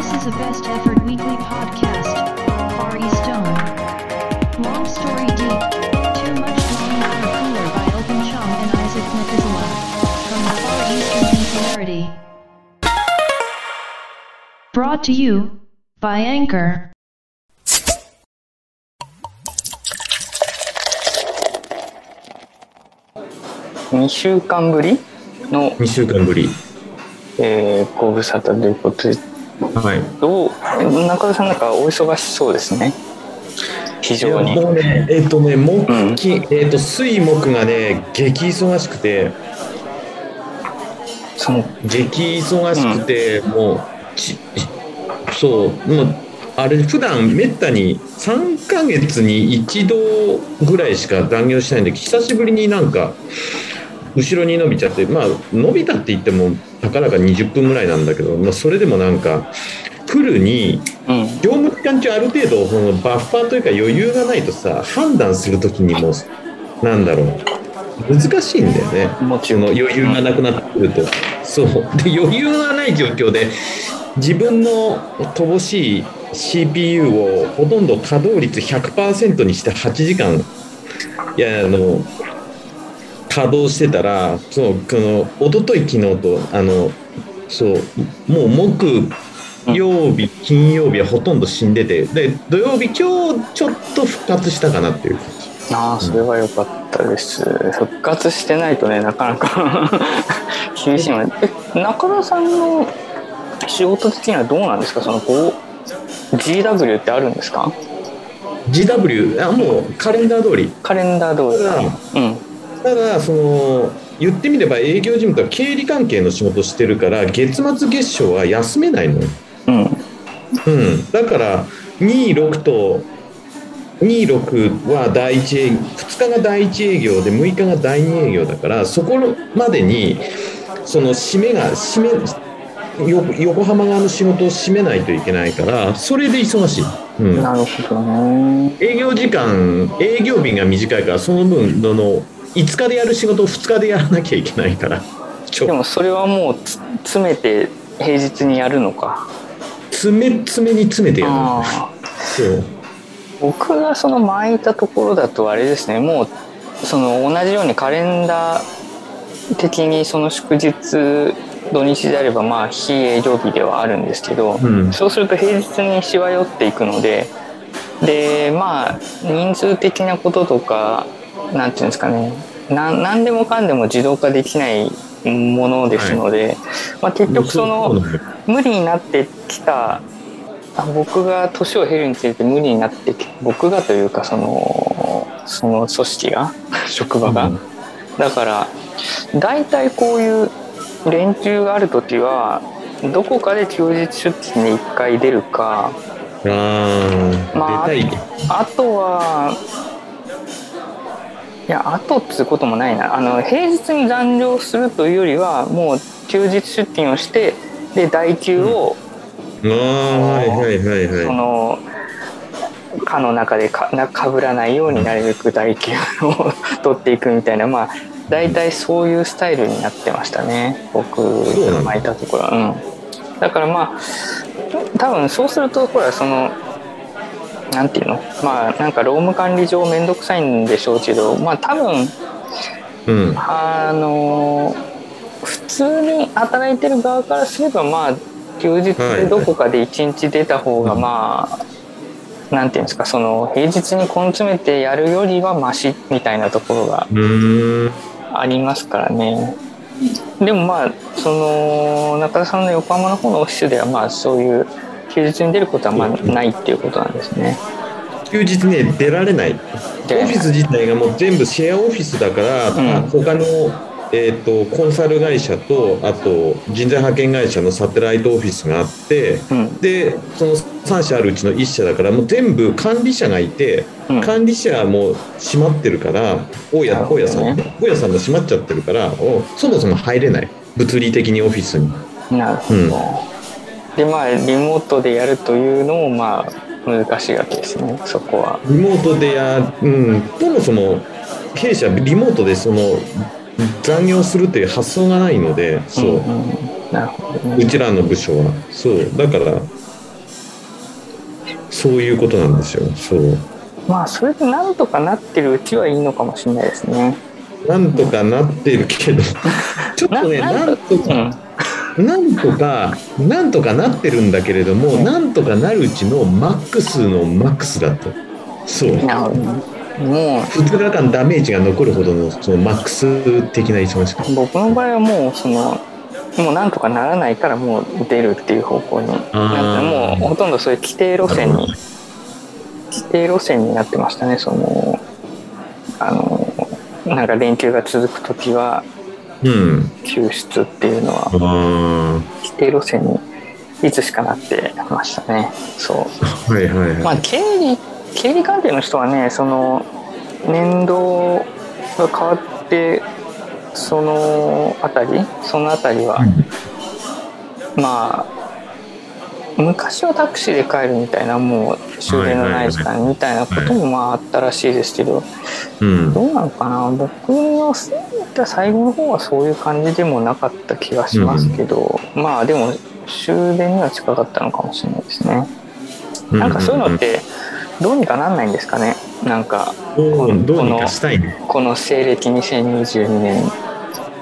This is a best effort weekly podcast. Far East Zone. Long story deep. Too much long water cooler by Open Chong and Isaac Methuselah. From the Far Eastern Singularity. Brought to you by Anchor. 2週間ぶりの、 2週間ぶり。えー、ご無沙汰ということで はい。どう中田さんなんかお忙しそうですね。非常に。いやもうね、えっ、とね、木うん。金、えっ、と、水木がね、激忙しくて、その激忙しくて、もう、ち、そう、もう、あれ、普段めったに3ヶ月に一度ぐらいしか残業しないんで、久しぶりになんか、後ろに伸びちゃって、まあ、伸びたって言っても、たかだか20分ぐらいなんだけど、まあ、それでもなんか、来るに、うん。業務期間中ある程度そのバッファーというか余裕がないとさ判断する時にもなんだろう。難しいんだよね。その余裕がなくなってくると。そう。で余裕がない状況で自分の乏しい CPU をほとんど稼働率100%にして8時間。いやあの稼働してたらそうこの一昨日昨日とあのそうもう木曜日、金曜日はほとんど死んでてで土曜日今日ちょっと復活したかなっていう。感じああそれは良かったです。復活してないとねなかなか。厳しい。のでえ中田さんの仕事的にはどうなんですか？その GW ってあるんですか？GW あもうカレンダー通り。カレンダー通り。うんただその言ってみれば営業事務とか経理関係の仕事してるから月末月初は休めないのよ。うん。うん、だから26と26は第一営2日が第一営業で6日が第二営業だからそこまでにその締めが締めよ横浜側の仕事を締めないといけないからそれで忙しい、うん、なるほどね。営業時間営業日が短いからその分のの5日でやる仕事を2日でやらなきゃいけないから。でもそれはもうつ詰めて平日にやるのか。詰め詰めに詰めてやる。そう。僕がその前いたところだとあれですね。もうその同じようにカレンダー的にその祝日土日であればまあ非営業日ではあるんですけど、うん。そうすると平日にしわ寄っていくのででまあ人数的なこととかなんていうんですかね。な何でもかんでも自動化できないものですので、まあ、結局その。無理になってきたあ僕が年を経るにつれて無理になってき僕がというかそのその組織が 職場が、うん。だから大体こういう連休がある時はどこかで休日出勤に1回出るかまああとはいやあとっつうこともないな。あの平日に残業するというよりはもう休日出勤をしてで代休を、ああはいはいはいそはい。の課の中でかなかぶらないようになるべく代休を 取っていくみたいな。まあ大体そういうスタイルになってましたね。僕がいたところ。はうん。だからまあ多分そうするとほらそのなんていうの？まあなんか労務管理上面倒くさいんでしょうけどまあ多分うん。あの普通に働いてる側からすればまあ休日でどこかで一日出た方がまあ、なんていうんですかその平日に根詰めてやるよりはマシみたいなところがありますからね。でもまあその中田さんの横浜の方のオフィスではまあそういう休日に出ることはまあないっていうことなんですね。休日ね出られない。オでフィス自体がもう全部シェアオフィスだから、うん。他の、えー、とコンサル会社とあと人材派遣会社のサテライトオフィスがあってうん。でその3社あるうちの1社だからもう全部管理者がいて、うん。管理者はもう閉まってるから大家大家さん大家さんが閉まっちゃってるからおそもそも入れない。物理的にオフィスに。なるほど、うんでまあリモートでやるというのもまあ難しいわけですね。そこは。リモートでや、うん、そもそも弊社リモートでその残業するという発想がないのでそう、んん。なるほどね。うちらの部署は。そう。だからそういうことなんですよ。そう。まあそれでなんとかなってるうちはいいのかもしれないですね。なんとかなってるけど。ちょっとねななんとか、うんなんとかなんとかなってるんだけれども、なんとかなるうちのマックスのマックスだとそう。も2日間ダメージが残るほどのそのマックス的な忙しさ。う僕の場合はもうそのもうなんとかならないからもう出るっていう方向になんかもうほとんどそういう規定路線に規定路線になってましたねそのあのなんか連休が続く時はうん救出っていうのは規定路線にいつしかなってましたね。そう。はいはいはい、まあ経理経理関係の人はねその年度が変わってそのあたりそのあたりは、まあ昔はタクシーで帰るみたいなもう終電のない時間みたいなこともまああったらしいですけどうん。どうなのかな？僕の最後の方はそういう感じでもなかった気がしますけど、まあでも終電には近かったのかもしれないですね。なんかそういうのってどうにかなんないんですかね？なんかどうどうにかしたいね。この西暦2022年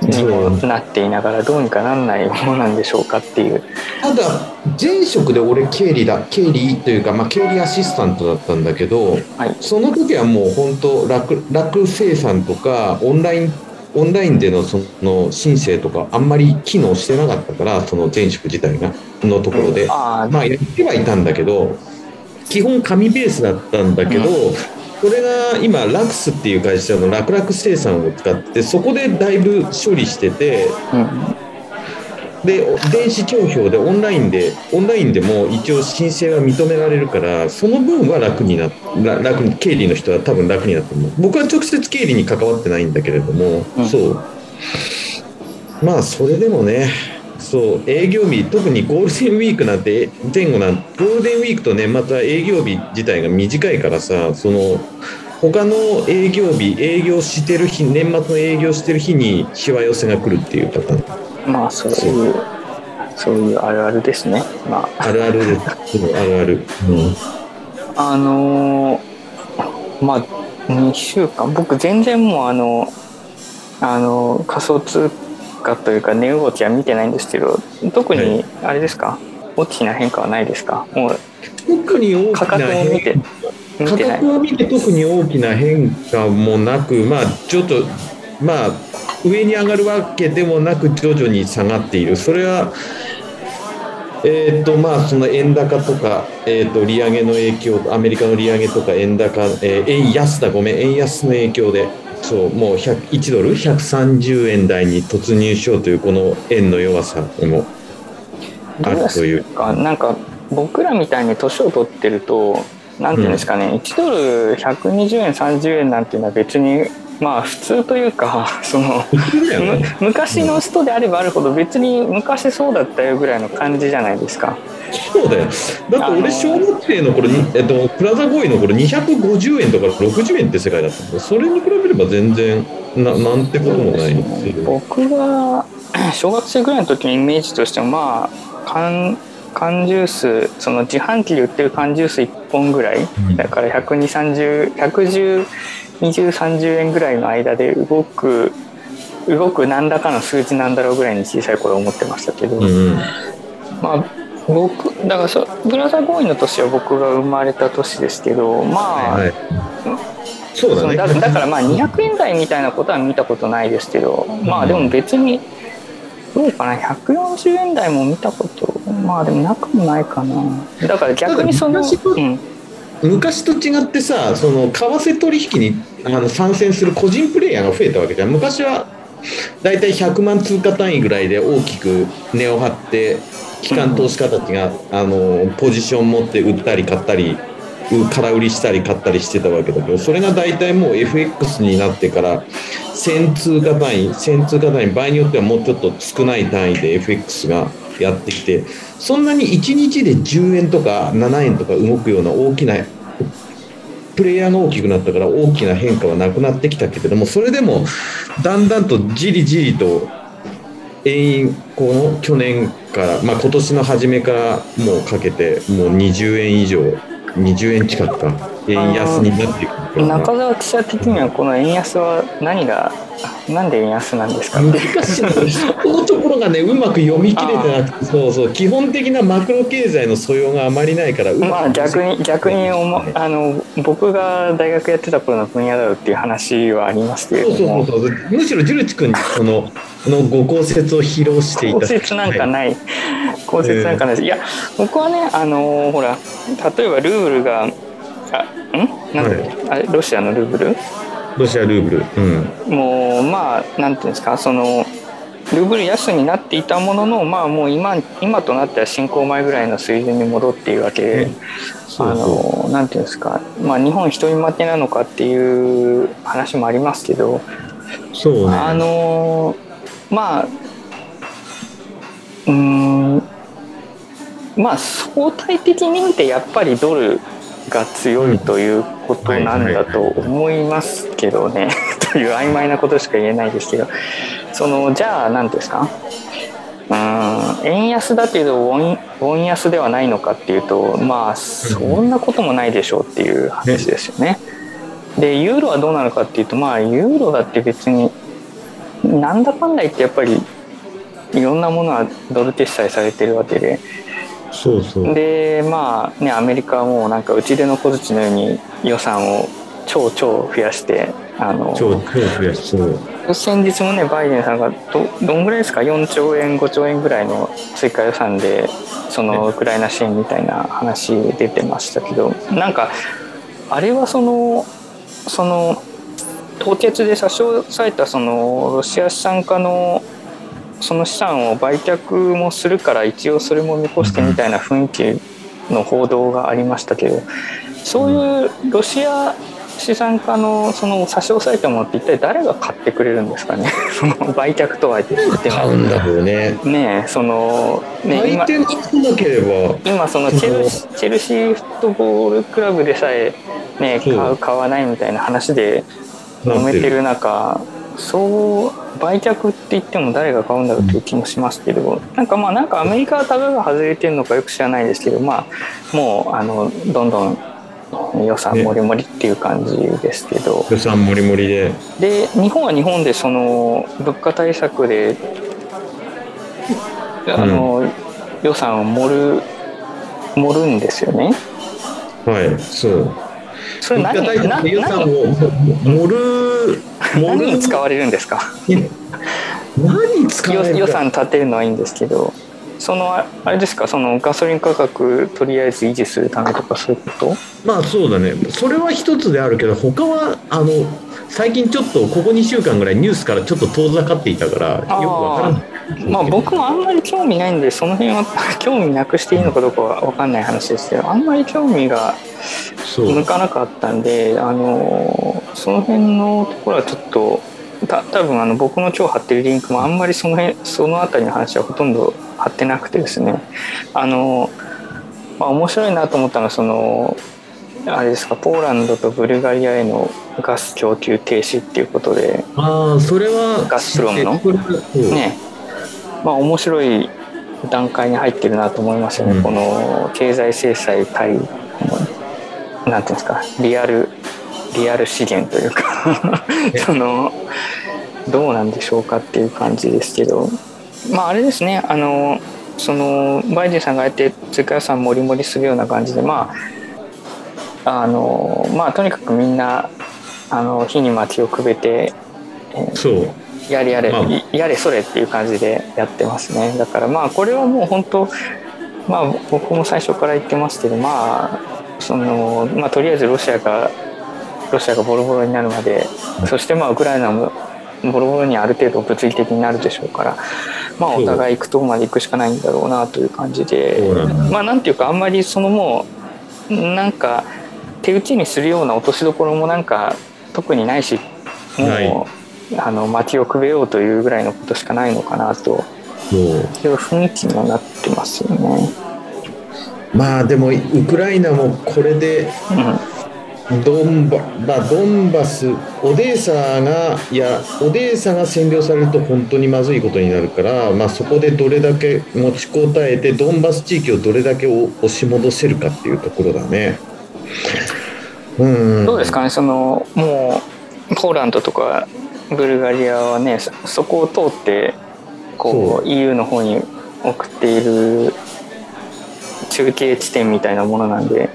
にもなっていながらどう。にかなんないものなんでしょうかっていうただ前職で俺経理だ経理というか、まあ、経理アシスタントだったんだけどはい。その時はもう本当楽楽生産とかオンラインオンラインでのその申請とかあんまり機能してなかったからその前職自体がのところで。ああまあやってはいたんだけど基本紙ベースだったんだけど、これが今ラクスっていう会社の楽々生産を使ってそこでだいぶ処理しててうんで電子帳票でオンラインでオンラインでも一応申請は認められるからその分は楽になら楽に経理の人は多分楽になってる僕は直接経理に関わってないんだけれども、うん。そう。まあそれでもねそう営業日特にゴールデンウィークなんて前後なんゴールデンウィークと年末は営業日自体が短いからさその他の営業日営業してる日年末の営業してる日にしわ寄せが来るっていうパターン。まあそういうそういうあるあるですね。まあ。あるあるですあるある、うん。あのーまあ2週間。僕全然もうあのあの仮想通貨というか値動きは見てないんですけど特はにあれですか？大きな変化はないですか？もう特に大き価格なを見て変価格を見て特に大きな変化もなくまあちょっとまあ上に上がるわけでもなく徐々に下がっている。それはえーとまあ、その円高とか、えー、と利上げの影響アメリカの利上げとか円高、えー円安だごめん円安の影響でそうもう1ドル？130円台に突入しようというこの円の弱さもあるという。か？なんか僕らみたいに年を取ってると何ていうんですかね、1ドル120円30円なんていうのは別にまあ普通というか その昔の人であればあるほど別に昔そうだったよぐらいの感じじゃないですか。そうだよ。だって俺、小学生の頃に、えっと、プラザ合意の頃250円とか60円って世界だったんで、それに比べれば全然な、なんてこともないっていう。僕が 小学生ぐらいの時のイメージとしてもまあ缶缶ジュースその自販機で売ってる缶ジュース1本ぐらい、んだから12030円ぐらいの間で動く動く何らかの数字なんだろうぐらいに小さい頃思ってましたけど、うんうん。まあ僕だからそブラザーボーイの年は僕が生まれた年ですけどまあ、はい。そうだね。そのだだからまあ200円台みたいなことは見たことないですけど、まあでも別にどうかな140円台も見たことまあでもなくもないかなだから逆にその、昔と違ってさ、その為替取引にあの参戦する個人プレイヤーが増えたわけじゃん。昔はだいたい100万通貨単位ぐらいで大きく値を張って、機関投資家たちが、あのポジション持って売ったり買ったり、空売りしたり買ったりしてたわけだけど、それが大体もう FX になってから、1000通貨単位、1000通貨単位、場合によってはもうちょっと少ない単位で FX がやってきて、そんなに1日で10円とか7円とか動くような大きなプレイヤーが大きくなったから大きな変化はなくなってきたけれどもそれでもだんだんとじりじりと円この去年から、まあ、今年の初めからもうかけてもう20円以上20円近くか円安になっていく中澤記者的にはこの円安は何がなんで円安なんですかって。難しいなそこのところがねうまく読み切れてなくてそうそう。基本的なマクロ経済の素養があまりないからうまあ逆に逆におもあの僕が大学やってた頃の分野だよっていう話はありますけれそうども。そうそうそう。むしろジュルチ君にその このご公説を披露していた。公説なんかない。公説なんかないです、いや僕はねあのほら例えばルーブルがあん？なんだっけ、あれロシアのルーブル？ロシアルーブル。うん。もうまあなんていうんですか？そのルーブル安になっていたもののまあもう今今となっては侵攻前ぐらいの水準に戻っているわけ。で、あそうそのなんていうんですか？まあ日本一人負けなのかっていう話もありますけど、うそうね。あのまあうーんまあ相対的に見てやっぱりドルが強いということなんだと思いますけどね、という曖昧なことしか言えないですけど。そのじゃあ何ですか？うーん円安だけどウォンウォン安ではないのかっていうとまあそんなこともないでしょうっていう話ですよね。でユーロはどうなのかっていうとまあユーロだって別になんだかんだ言ってやっぱりいろんなものはドル決済されてるわけでそうそう。でまあねアメリカはもうなんか打ち出の小槌のように予算を超超増やしてあの超超増やしそう先日もねバイデンさんがどどんぐらいですか？4兆円5兆円ぐらいの追加予算でそのウクライナ支援みたいな話出てましたけどなんかあれはそのその凍結で差し押さえたそのロシア資産家のその資産を売却もするから一応それも見越してみたいな雰囲気の報道がありましたけどそういうロシア資産家のその差し押さえたものって一体誰が買ってくれるんですかね？その売却とは言っても。買うんだろうね。ねえそのね今今そのチェルシ チェルシーフットボールクラブでさえね買う買わないみたいな話で揉めてる中そう売却って言っても誰が買うんだろうという気もしますけどなんかまあなんかアメリカはタガが外れてるのかよく知らないですけどまあもうあのどんどん予算もりもりっていう感じですけど、予算もりもりで。で日本は日本でその物価対策であの、予算を盛る盛るんですよね。はいそう。それ何物価対な策で予算何を盛る 何に使われるんですか？何に使わ予れるか予算立てるのはいいんですけどそのああれですか？そのガソリン価格とりあえず維持するためとかそういうこと？まあそうだね。それは一つであるけど他はあの最近ちょっとここ2週間ぐらいニュースからちょっと遠ざかっていたからよくわからない まあ僕もあんまり興味ないんでその辺は 興味なくしていいのかどうかは分かんない話ですけどあんまり興味が向かなかったんであのその辺のところはちょっとた多分あの僕の今日貼ってるリンクもあんまりその辺その辺りの話はほとんど貼ってなくてですね。あの、まあ、面白いなと思ったのはそのあれですかポーランドとブルガリアへのガス供給停止っていうことで。ああそれはガスプロムの？ねまあ面白い段階に入ってるなと思いますよね、うん。この経済制裁対なんていうんですかリアルリアル資源というか。そのどうなんでしょうかっていう感じですけど。まああれですねあのそのバイデンさんがあえて追加予算もりもりするような感じでまああのまあとにかくみんなあの火に薪をくべて、えーそうやれやれ、まあ。やれそれっていう感じでやってますね。だからまあこれはもう本当まあ僕も最初から言ってますけどまあそのまあとりあえずロシアがロシアがボロボロになるまでそしてまあウクライナもボロボロにある程度物理的になるでしょうからまあお互い行くとこまで行くしかないんだろうなという感じでまあなんていうかあんまりそのもうなんか手打ちにするような落としどころもなんか特にないしもうあの薪をくべようというぐらいのことしかないのかなという雰囲気にはなってますよね。まあでもウクライナもこれでドンバ,、まあ、ドンバスオデーサがいやオデーサが占領されると本当にまずいことになるから、まあ、そこでどれだけ持ちこたえてドンバス地域をどれだけ押し戻せるかっていうところだね。うんどうですかねそのもうポーランドとかブルガリアはねそそこを通ってこう EU の方に送っている中継地点みたいなものなんで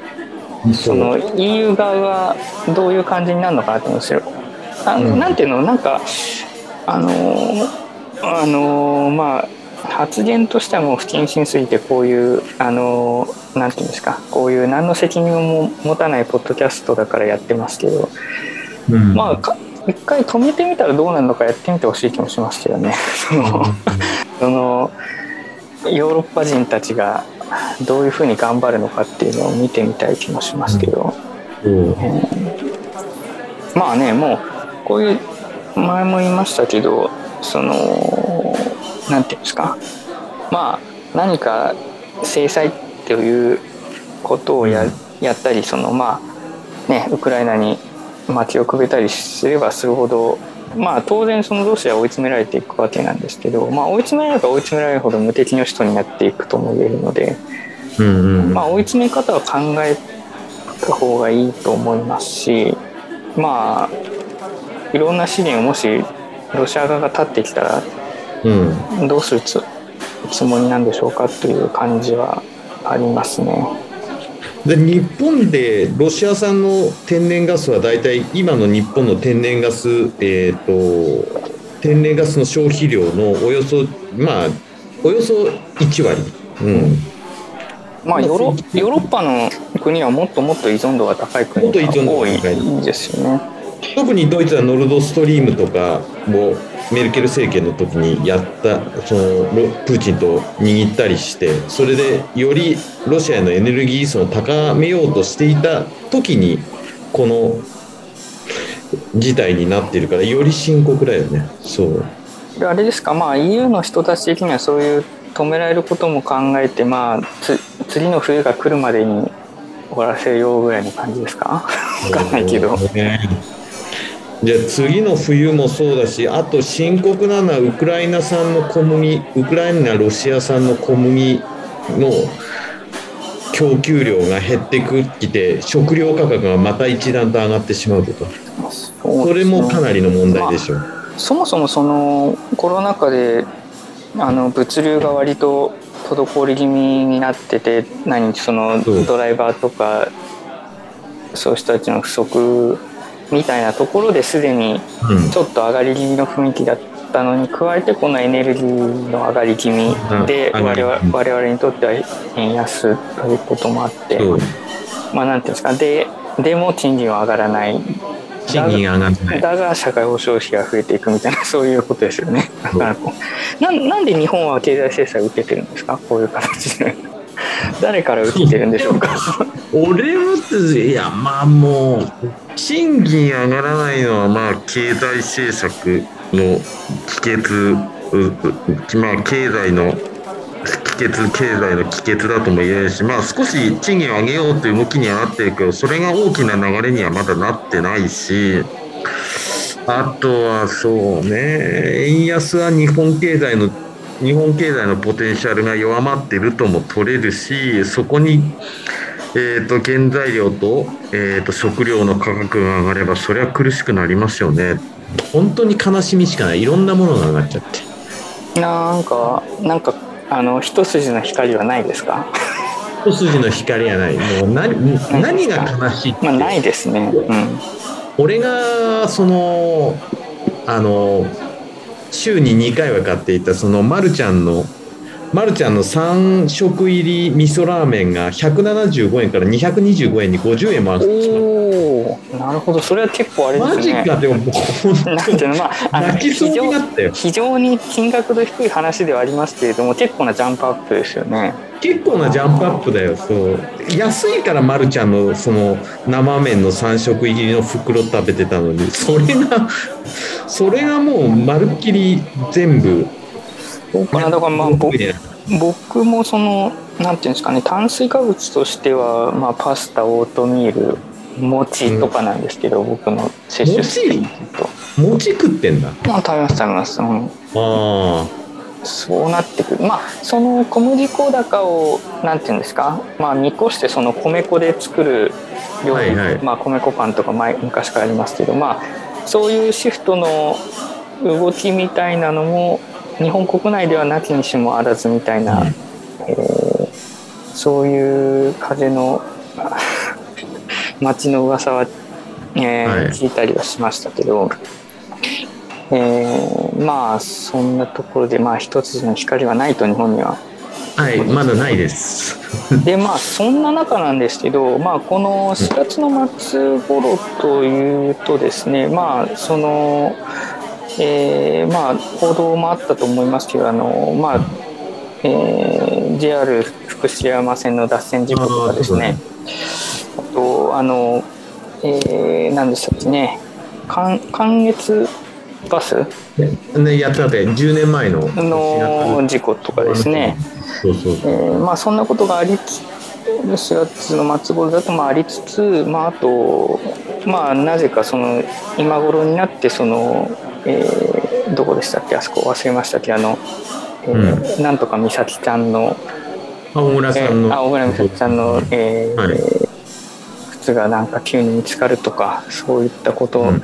その EU 側はどういう感じになるのかなと思うんですよ。あうん。なんていうの？なんかあのーあのーまあ発言としてはもう不謹慎すぎてこういうあのーなんていうんですか？こういう何の責任も持たないポッドキャストだからやってますけど、うん。まあか一回止めてみたらどうなるのかやってみてほしい気もしますけどね。そのヨーロッパ人たちがどういうふうに頑張るのかっていうのを見てみたい気もしますけど、そうまあねもうこういう前も言いましたけどそのなんていうんですか。まあ何か制裁っていうことをや,、やったりそのまあねウクライナに街をくべたりすればするほどまあ当然そのロシアは追い詰められていくわけなんですけど、まあ、追い詰められれば追い詰められるほど無敵の人になっていくとも言えるので、うんうんまあ、追い詰め方は考えた方がいいと思いますしまあいろんな資源をもしロシア側が立ってきたらうんどうするつつもりなんでしょうかという感じはありますね。で日本でロシア産の天然ガスは大体今の日本の天然ガス、えー、と天然ガスの消費量のおよそまあおよそ1割、うん、まあヨーロヨーロッパの国はもっともっと依存度が高い国が多いですよね。特にドイツはノルドストリームとかをメルケル政権の時にやったそのロプーチンと握ったりしてそれでよりロシアへのエネルギー依存を高めようとしていた時にこの事態になっているからより深刻だよね。そう。であれですか、まあ、EU の人たち的にはそういう止められることも考えて、まあ、つ次の冬が来るまでに終わらせようぐらいの感じですか？分かんないけど。ねじゃあ次の冬もそうだしあと深刻なのはウクライナ産の小麦ウクライナロシア産の小麦の供給量が減ってきて食料価格がまた一段と上がってしまうとかそれもかなりの問題でしょう。そもそもそのコロナ禍であの物流が割と滞り気味になってて何そのドライバーとかそういう人たちの不足みたいなところですでにうん。ちょっと上がり気味の雰囲気だったのに加えてこのエネルギーの上がり気味でうん。我々我々にとっては円安ということもあってまあなんていうんですかででも賃金は上がらない。賃金上がらない。だが社会保障費が増えていくみたいな そういうことですよね。だからこうなんなんで日本は経済制裁を受けてるんですか？こういう形で。誰から受けてるんでしょうか？俺はいやまあもう賃金上がらないのはまあ経済政策の帰結まあ経済の帰結経済の帰結だとも言えるしまあ少し賃金を上げようという動きにはなってるけどそれが大きな流れにはまだなってないしあとはそうね円安は日本経済の日本経済のポテンシャルが弱まってるとも取れるしそこにえー、と原材料と,、えー、と食料の価格が上がればそれは苦しくなりますよね本当に悲しみしかないいろんなものが上がっちゃってなんかなんかあの一筋の光はないですか？一筋の光はないもう何何が悲しいって、まあないですね。うん。俺がそのあの週に2回は買っていたそのまるちゃんのまるちゃんの3食入り味噌ラーメンが175円から225円に50円も上がってしまったおお、なるほど。それは結構あれですマね。ジかでももう本なんていうのまあ泣きそう非常になったよ非常に金額の低い話ではありますけれども結構なジャンプアップですよね。結構なジャンプアップだよそう安いからまるちゃんのその生麺の3食入りの袋食べてたのにそれがそれがもうまるっきり全部そうかな。だからまあ僕もそのなんていうんですかね炭水化物としてはまあパスタオートミール餅とかなんですけど、僕の摂取数でいうと。餅食ってんだ。まあ食べます食べます、うん、ああそうなってくる。まあその小麦粉高をなんていうんですか、まあ、見越してその米粉で作る料理、はいはい。まあ、米粉パンとか前昔からありますけどまあそういうシフトの動きみたいなのも日本国内ではなきにしもあらずみたいな、うんえーそういう風の 街の噂は、えーはい聞いたりはしましたけど、えーまあそんなところでまあ一つの光はないと日本には。はい、まだないです。でまあそんな中なんですけど、まあ、この4月の末頃というとですねまあその、えーまあ報道もあったと思いますけどあのまあ、えー JR 福知山線の脱線事故とかですね。あとあの、えー、何でしたっけね。関関越バス？ね、やったって10年前のの事故とかですね、そうそう。えーまあ、そんなことがありつ4月の末頃だとまあありつつ、まあ、あと、まあ、なぜかその今頃になってその、えーどこでしたっけ？あそこ忘れましたっけ？あの、えーなんとか美咲ちゃんの、青村えさんの、ー、あ小倉美咲ちゃんの、えーはい。靴がなんか急に見つかるとかそういったことうん。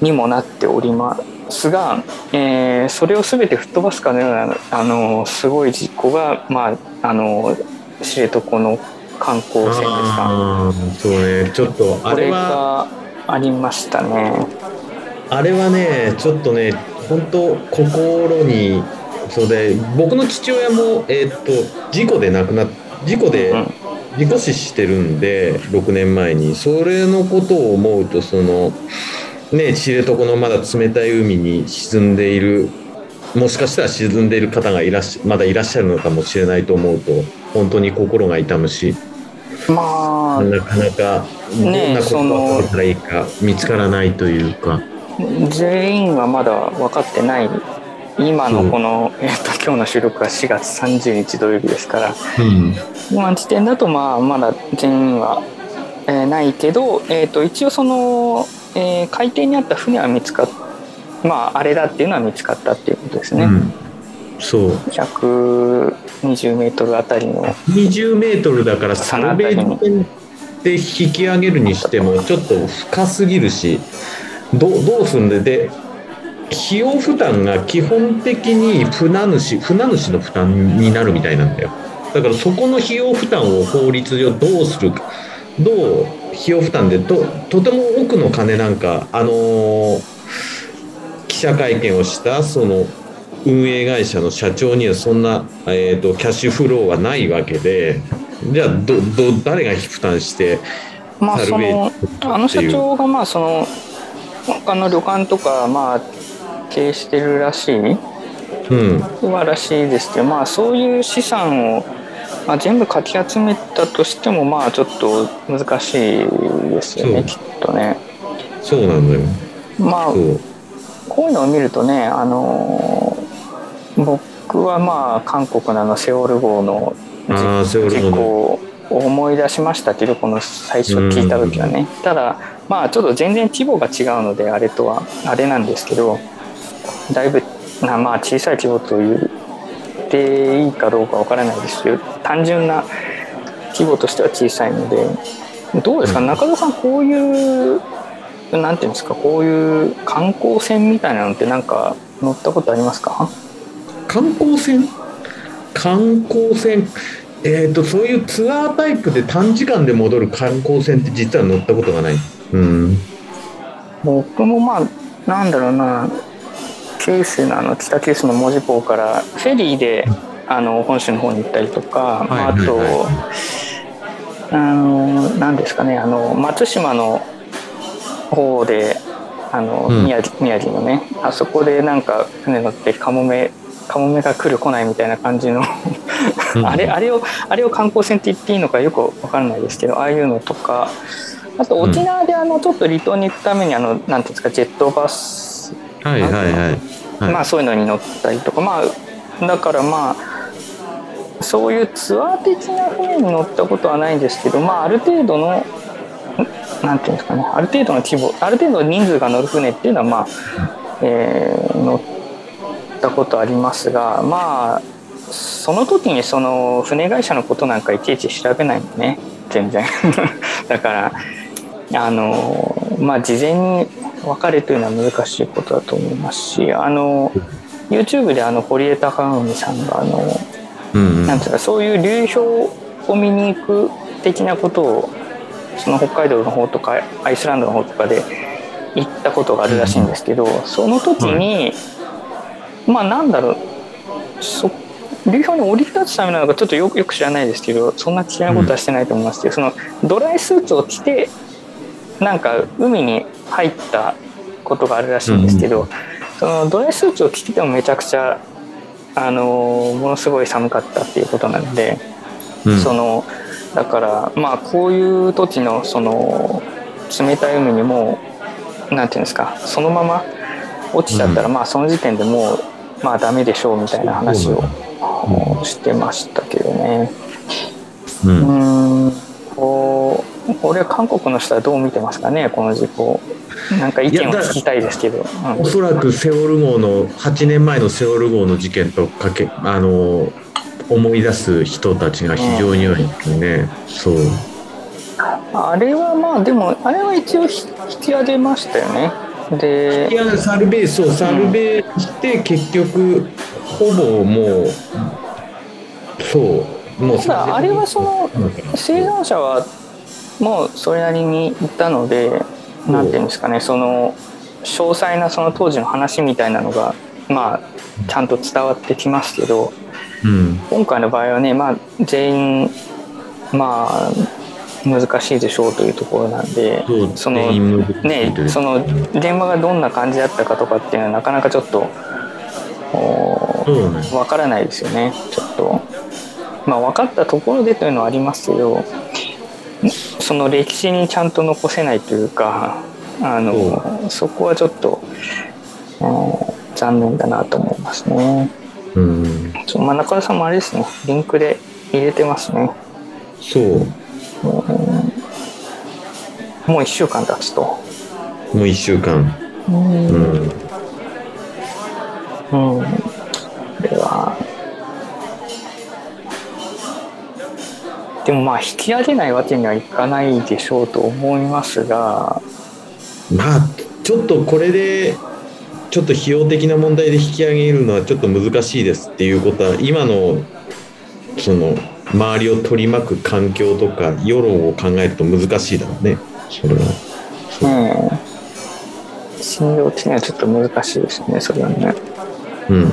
にもなっておりますが、えーそれを全て吹っ飛ばすかのようなあのすごい事故が、まあ、あの知床の観光船ですか。そうね。ちょっとあこれれはがありましたね。あれはねちょっとね本当心にそうで僕の父親もえーっと事故で亡くなっ事故でうん。事故死してるんで6年前に。それのことを思うとそのね知床のまだ冷たい海に沈んでいるもしかしたら沈んでいる方がいらっしまだいらっしゃるのかもしれないと思うと本当に心が痛むし。まあ。なかなかどんねなことをされたらいいか見つからないというか。全員はまだ分かってない。今のこの、えー、と今日の収録は4月30日土曜日ですから。うん。今の時点だとまあまだ全員は、えーないけど、えー、と一応その、えー海底にあった船は見つかっまああれだっていうのは見つかったっていうことですね、うん。そう。120メートルあたりの。20メートルだからサルベージ船で引き上げるにしてもちょっと深すぎるしどうどうするんでで費用負担が基本的に船主船主の負担になるみたいなんだよ。だからそこの費用負担を法律上どうするかどう費用負担でととても多くの金なんかあのー記者会見をしたその運営会社の社長にはそんな、えー、とキャッシュフローはないわけでじゃあどど誰が負担してまあそのジあの社長がまあその他の旅館とかまあ経営してるらしい。うん。はらしいですけどまあそういう資産を、まあ、全部かき集めたとしてもまあちょっと難しいですよねきっとね。そうなんだよ。まあこういうのを見るとねあの僕はまあ韓国のあのセオル号のあーセオル号の。事故を思い出しましたけどこの最初聞いた時はね。ただまあちょっと全然規模が違うのであれとはあれなんですけどだいぶなまあ小さい規模と言っていいかどうかわからないですけど単純な規模としては小さいのでどうですか？うん。中田さんこういうなんていうんですか？こういう観光船みたいなのってなんか乗ったことありますか？観光船？観光船？えっ、とそういうツアータイプで短時間で戻る観光船って実は乗ったことがないうん。僕もまあなんだろうな。九州のあの北九州の門司港からフェリーであの本州の方に行ったりとか、まああと、あの何ですかねあの松島の方であの、うん。宮城宮城のねあそこでなんか船乗ってカモメカモメが来る来ないみたいな感じのうん。あれあれをあれを観光船って言っていいのかよくわからないですけどああいうのとかあと沖縄であのちょっと離島に行くためにあのなんていうんですかジェットバス。はいはいはいはい。まあそういうのに乗ったりとか。まあだからまあそういうツアー的な船に乗ったことはないんですけどまあある程度のんなんていうんですかね。ある程度の規模ある程度の人数が乗る船っていうのはまあ、えー乗っったことありますがまあその時にその船会社のことなんかいちいち調べないのね。全然。だからあのまあ事前に別れというのは難しいことだと思いますしあの YouTube であの堀江貴文さんがあの、うんうん。なんていうかそういう流氷を見に行く的なことをその北海道の方とかアイスランドの方とかで行ったことがあるらしいんですけど、その時に、まあなんだろうそ流氷に降り立つためなのかちょっとよくよく知らないですけどそんな危険なことはしてないと思いますけど、そのドライスーツを着てなんか海に入ったことがあるらしいんですけど、そのドライスーツを着ててもめちゃくちゃあのものすごい寒かったっていうことなので。うんそのだからまあこういう時のその冷たい海にもなんていうんですかそのまま落ちちゃったら、まあその時点でもうまあダメでしょうみたいな話をしてましたけどね。ううんーんこうこれは韓国の人はどう見てますかねこの事故。なんか意見を聞きたいですけど。うんおそらくセオル号の8年前のセオル号の事件とかけあの思い出す人たちが非常に多いですね、そうあれはまあでもあれは一応ひ引き上げましたよね。でいやサルベーそうサルベーして結局ほぼもうそうもうただあれはその生産者はもうそれなりにいたのでうん。なんていうんですかねその詳細なその当時の話みたいなのがまあちゃんと伝わってきますけどうん。今回の場合はねまあ全員まあ難しいでしょうというところなんでそのねその現場がどんな感じだったかとかっていうのはなかなかちょっとわからないですよねちょっと。まあ分かったところでというのはありますけどその歴史にちゃんと残せないというかあのそこはちょっと、うん残念だなと思いますね。うん。そうまあ中田さんもあれですね。リンクで入れてますね。そう。もう1週間経つと。もう1週間。うん。うん。うん、これはでもまあ引き上げないわけにはいかないでしょうと思いますが。まあちょっとこれでちょっと費用的な問題で引き上げるのはちょっと難しいですっていうことは今のその周りを取り巻く環境とか世論を考えると難しいだろうね。それは。うん。信用的にはちょっと難しいですねそれはね。うん。ま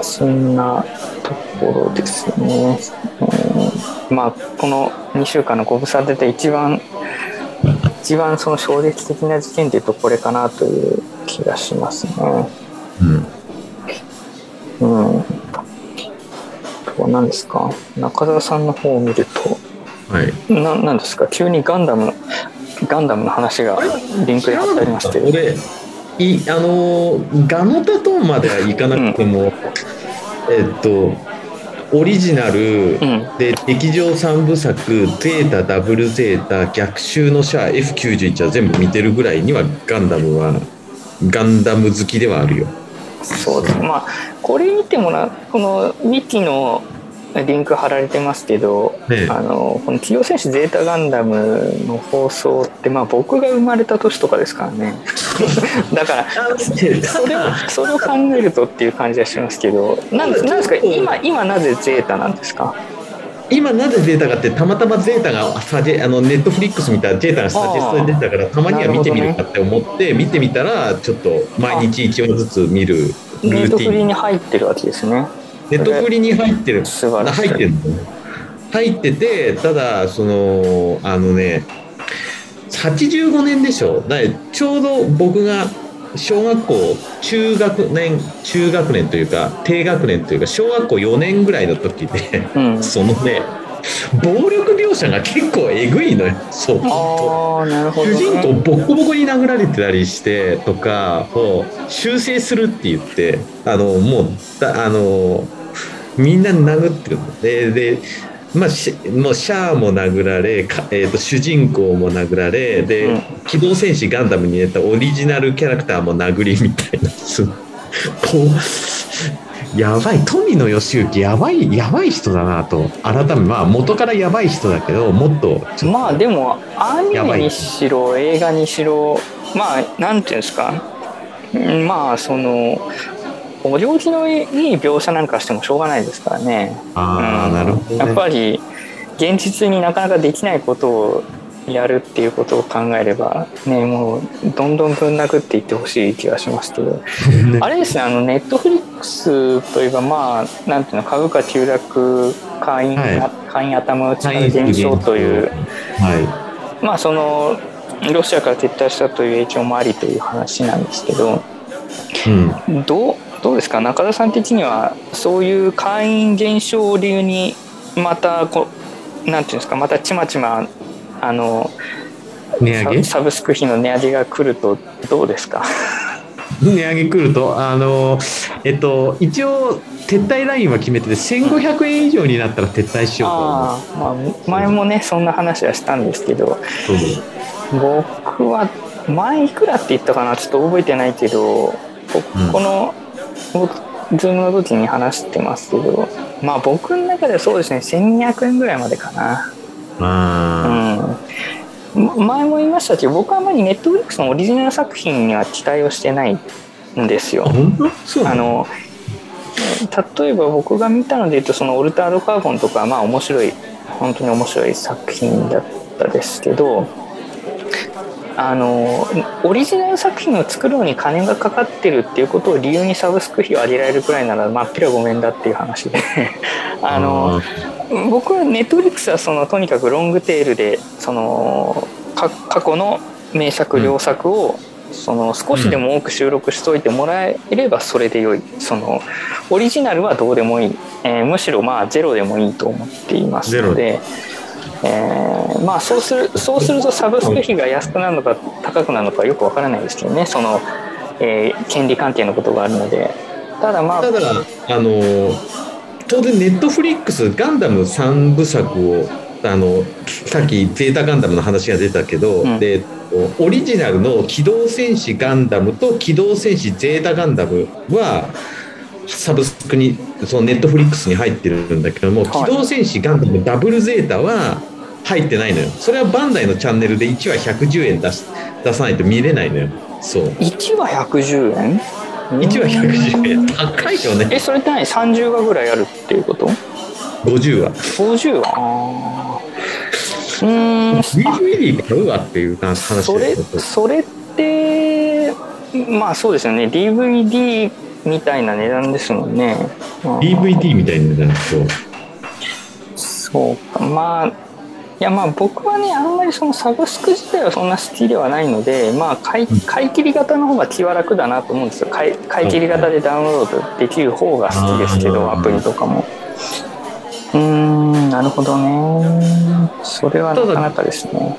あそんなところですね、うん、まあこの2週間のご無沙汰で一番一番その衝撃的な事件というとこれかなという気がしますね。うん。うん。あとは何ですか？中澤さんの方を見ると、はい。ななんですか？急にガンダム、ガンダムの話がリンクで貼って。ありまして。俺いあのガノタトーンまではいかなくても、えっとオリジナル、うん。で劇場3部作「ゼータダブルゼータ逆襲のシャア F91」は全部見てるぐらいにはガンダムはガンダム好きではあるよそうです。まあ、これ見てもらこのウィキのリンク貼られてますけど、ねあのこの「機動戦士ゼータガンダム」の放送って、まあ、僕が生まれた年とかですからね。だからそれをそれを考えるとっていう感じはしますけどなんなんですか今今なぜゼータなんですか？今なぜゼータかってたまたまゼータがサジェあのネットフリックス見たらゼータがサジェストで出たからたまには見てみるかって思って見てみたらちょっと毎日1話ずつ見るルネットフリーティンに入ってるわけですねネットフリに入ってる。素晴らしい。入ってるの入っててただそのあのね85年でしょ。だちょうど僕が小学校中学年中学年というか低学年というか小学校4年ぐらいの時でうん。そのね暴力描写が結構えぐいのよ。そう。主人公ね、ボコボコに殴られてたりしてとかを修正するって言ってあのもうだあのみんな殴ってるのでで、まあ、しもうシャアも殴られか、えー、と主人公も殴られで、うん。機動戦士ガンダムに入れたオリジナルキャラクターも殴りみたいな。すう。やばい。富野義行やばいやばい人だなと。改めまあ元からやばい人だけどもっとまあでもアニメにしろ映画にしろまあなんていうんですか。うんまあそのお行儀のいい描写なんかしてもしょうがないですからね。ああ、うん。なるほど、ね、やっぱり現実になかなかできないことをやるっていうことを考えればねもうどんどんぶん殴っていってほしい気がしますけど。ね あれですねあのネットフリックスといえばまあなんていうの株価急落会員,、はい。会員頭打ちから減少という。はまあそのロシアから撤退したという影響もありという話なんですけどい、うん、どうどうですか？中田さん的にはそういう会員減少を理由にまたこうなんていうんですか？またちまちまあの値上げ？ササブスク費の値上げが来るとどうですか？値上げ来ると？あのえっと一応撤退ラインは決めてて1500円以上になったら撤退しようと思うまあ、前もねそんな話はしたんですけど僕は前いくらって言ったかな？ちょっと覚えてないけどこうん。この僕 Zoom の時に話してますけどまあ僕の中ではそうですね1200円ぐらいまでかな。あうん、前も言いましたけど僕はあまり Netflix のオリジナル作品には期待をしてないんですよ。あの？例えば僕が見たので言うとその「オルタードカーボン」とかはまあ面白い本当に面白い作品だったですけどあのオリジナル作品を作るのに金がかかってるっていうことを理由にサブスク費を上げられるくらいならまあっぴらごめんだっていう話で。あの僕はネットフリックスはそのとにかくロングテールでそのか過去の名作良作を、その少しでも多く収録しといてもらえればそれで良い。そのオリジナルはどうでもいい、えーむしろまあゼロでもいいと思っていますので、えーまあそうするそうするとサブスク費が安くなるのか高くなるのかよくわからないですけどね。その、えー権利関係のことがあるので。ただまあただあの当然ネットフリックスガンダム3部作をあのさっきゼータガンダムの話が出たけど、うん。でオリジナルの機動戦士ガンダムと機動戦士ゼータガンダムはサブスクにそのネットフリックスに入ってるんだけども、はい。機動戦士ガンダムダブルゼータは入ってないのよ。それはバンダイのチャンネルで1話110円出し出さないと見れないのよ。そう。1話110円？1話110円。高いよね。えそれって何？30話ぐらいあるっていうこと？50話。50話？あー。うーん。あ DVD 買うわっていう話それそれってまあそうですよね。DVD みたいな値段ですもんね。うん DVD みたいなやつをそうか。まあいやまあ僕はねあんまりそのサブスク自体はそんな好きではないのでまあ買い買い切り型の方が気は楽だなと思うんですよ。買い買い切り型でダウンロードできる方が好きですけどアプリとかも。うーんなるほどね。それはなかなかですね。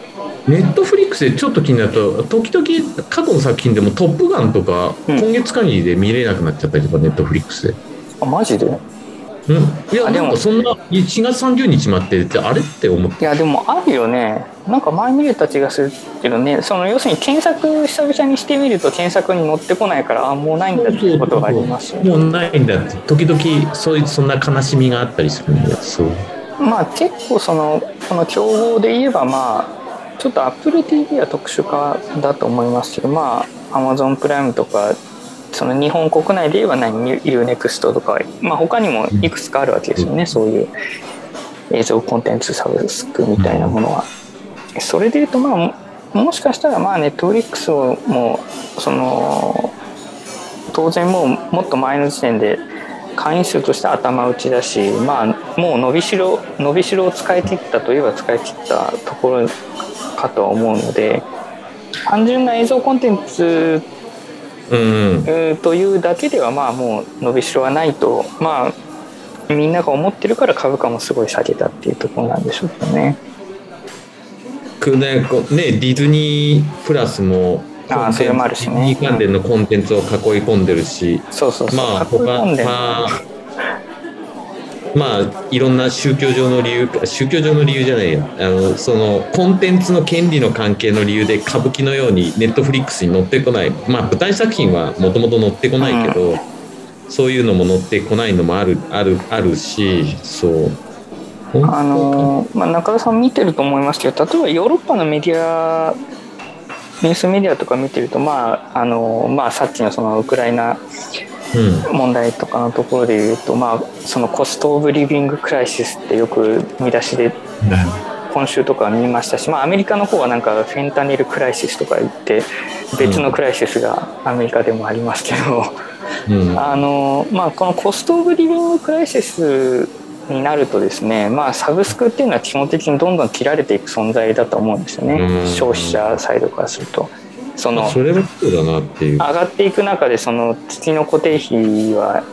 ネットフリックスでちょっと気になると時々過去の作品でも「トップガン」とかうん。今月限りで見れなくなっちゃったりとかネットフリックスで。あマジで？いうん、いやあでも。そんな4月30日までってあれって思ってやでもあるよね。なんか前見れた気がするけどね。その要するに検索久々にしてみると検索に載ってこないからあもうないんだっていうことがありますよね。もうないんだって。時々そういうそんな悲しみがあったりするんだよ。そうまあ結構そのこの競合で言えばまあちょっと AppleTV は特殊化だと思いますけどまあ Amazon プライムとかその日本国内で言えば何 UNEXT とか、まあ、他にもいくつかあるわけですよね、そういう映像コンテンツサブスクみたいなものは。それで言うとまあももしかしたらまあ Netflix をもうその当然もうもっと前の時点で会員数としては頭打ちだし、まあ、もう伸びしろ伸びしろを使い切ったといえば使い切ったところかとは思うので単純な映像コンテンツというだけではまあもう伸びしろはないとまあみんなが思ってるから株価もすごい下げたっていうところなんでしょうけどね。ねディズニープラスもあーそれもあるしね。関連のコンテンツを囲い込んでるし、そうそうそう。まあ囲い込んでんの。まあまあいろんな宗教上の理由宗教上の理由じゃないや。あのそのコンテンツの権利の関係の理由で歌舞伎のようにネットフリックスに載ってこない。まあ舞台作品はもともと載ってこないけど、そういうのも載ってこないのもあるあるあるしそう。あのーまあ、中田さん見てると思いますけど例えばヨーロッパのメディアニュースメディアとか見てるとまああのーまあさっきのそのウクライナうん。問題とかのところで言うとまあそのコスト・オブ・リビング・クライシスってよく見出しで今週とか見ましたし、まあ、アメリカの方はなんかフェンタニルクライシスとか言って別のクライシスがアメリカでもありますけど、うん。あのまあ、このコスト・オブ・リビング・クライシスになるとですね、まあ、サブスクっていうのは基本的にどんどん切られていく存在だと思うんですよね、うん。消費者サイドからすると。そのそれはそうだなっていう。上がっていく中でその月の固定費は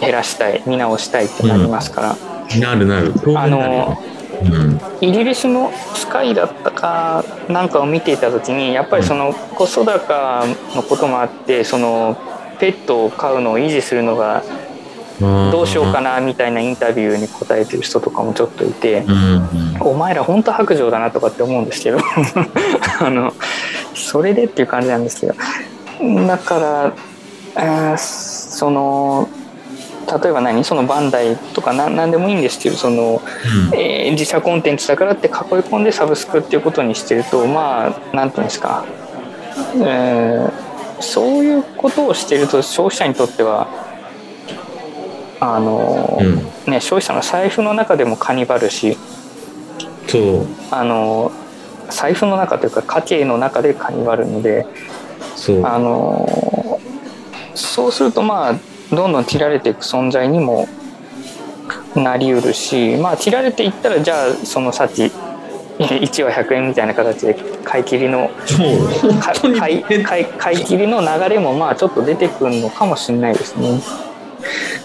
減らしたい見直したいってなりますから、なるなる。当あのうん。イギリスのスカイだったかなんかを見ていた時にやっぱりそのコスト高のこともあってそのペットを飼うのを維持するのがどうしようかなみたいなインタビューに答えてる人とかもちょっといてうんうんお前ら本当白状だなとかって思うんですけど あのそれでっていう感じなんですけど。だからあーその例えば何？そのバンダイとかな何でもいいんですけどその、えー自社コンテンツだからって囲い込んでサブスクっていうことにしてるとまあなんていうんですか、えーそういうことをしてると消費者にとってはあの、うん。ね、消費者の財布の中でもカニバルしそう。あの財布の中というか家計の中でカニバルのでそう。あのそうするとまあどんどん切られていく存在にもなりうるしまあ切られていったらじゃあそのさっき1話100円みたいな形で買い切りの買い切りの流れもまあちょっと出てくるのかもしれないですね。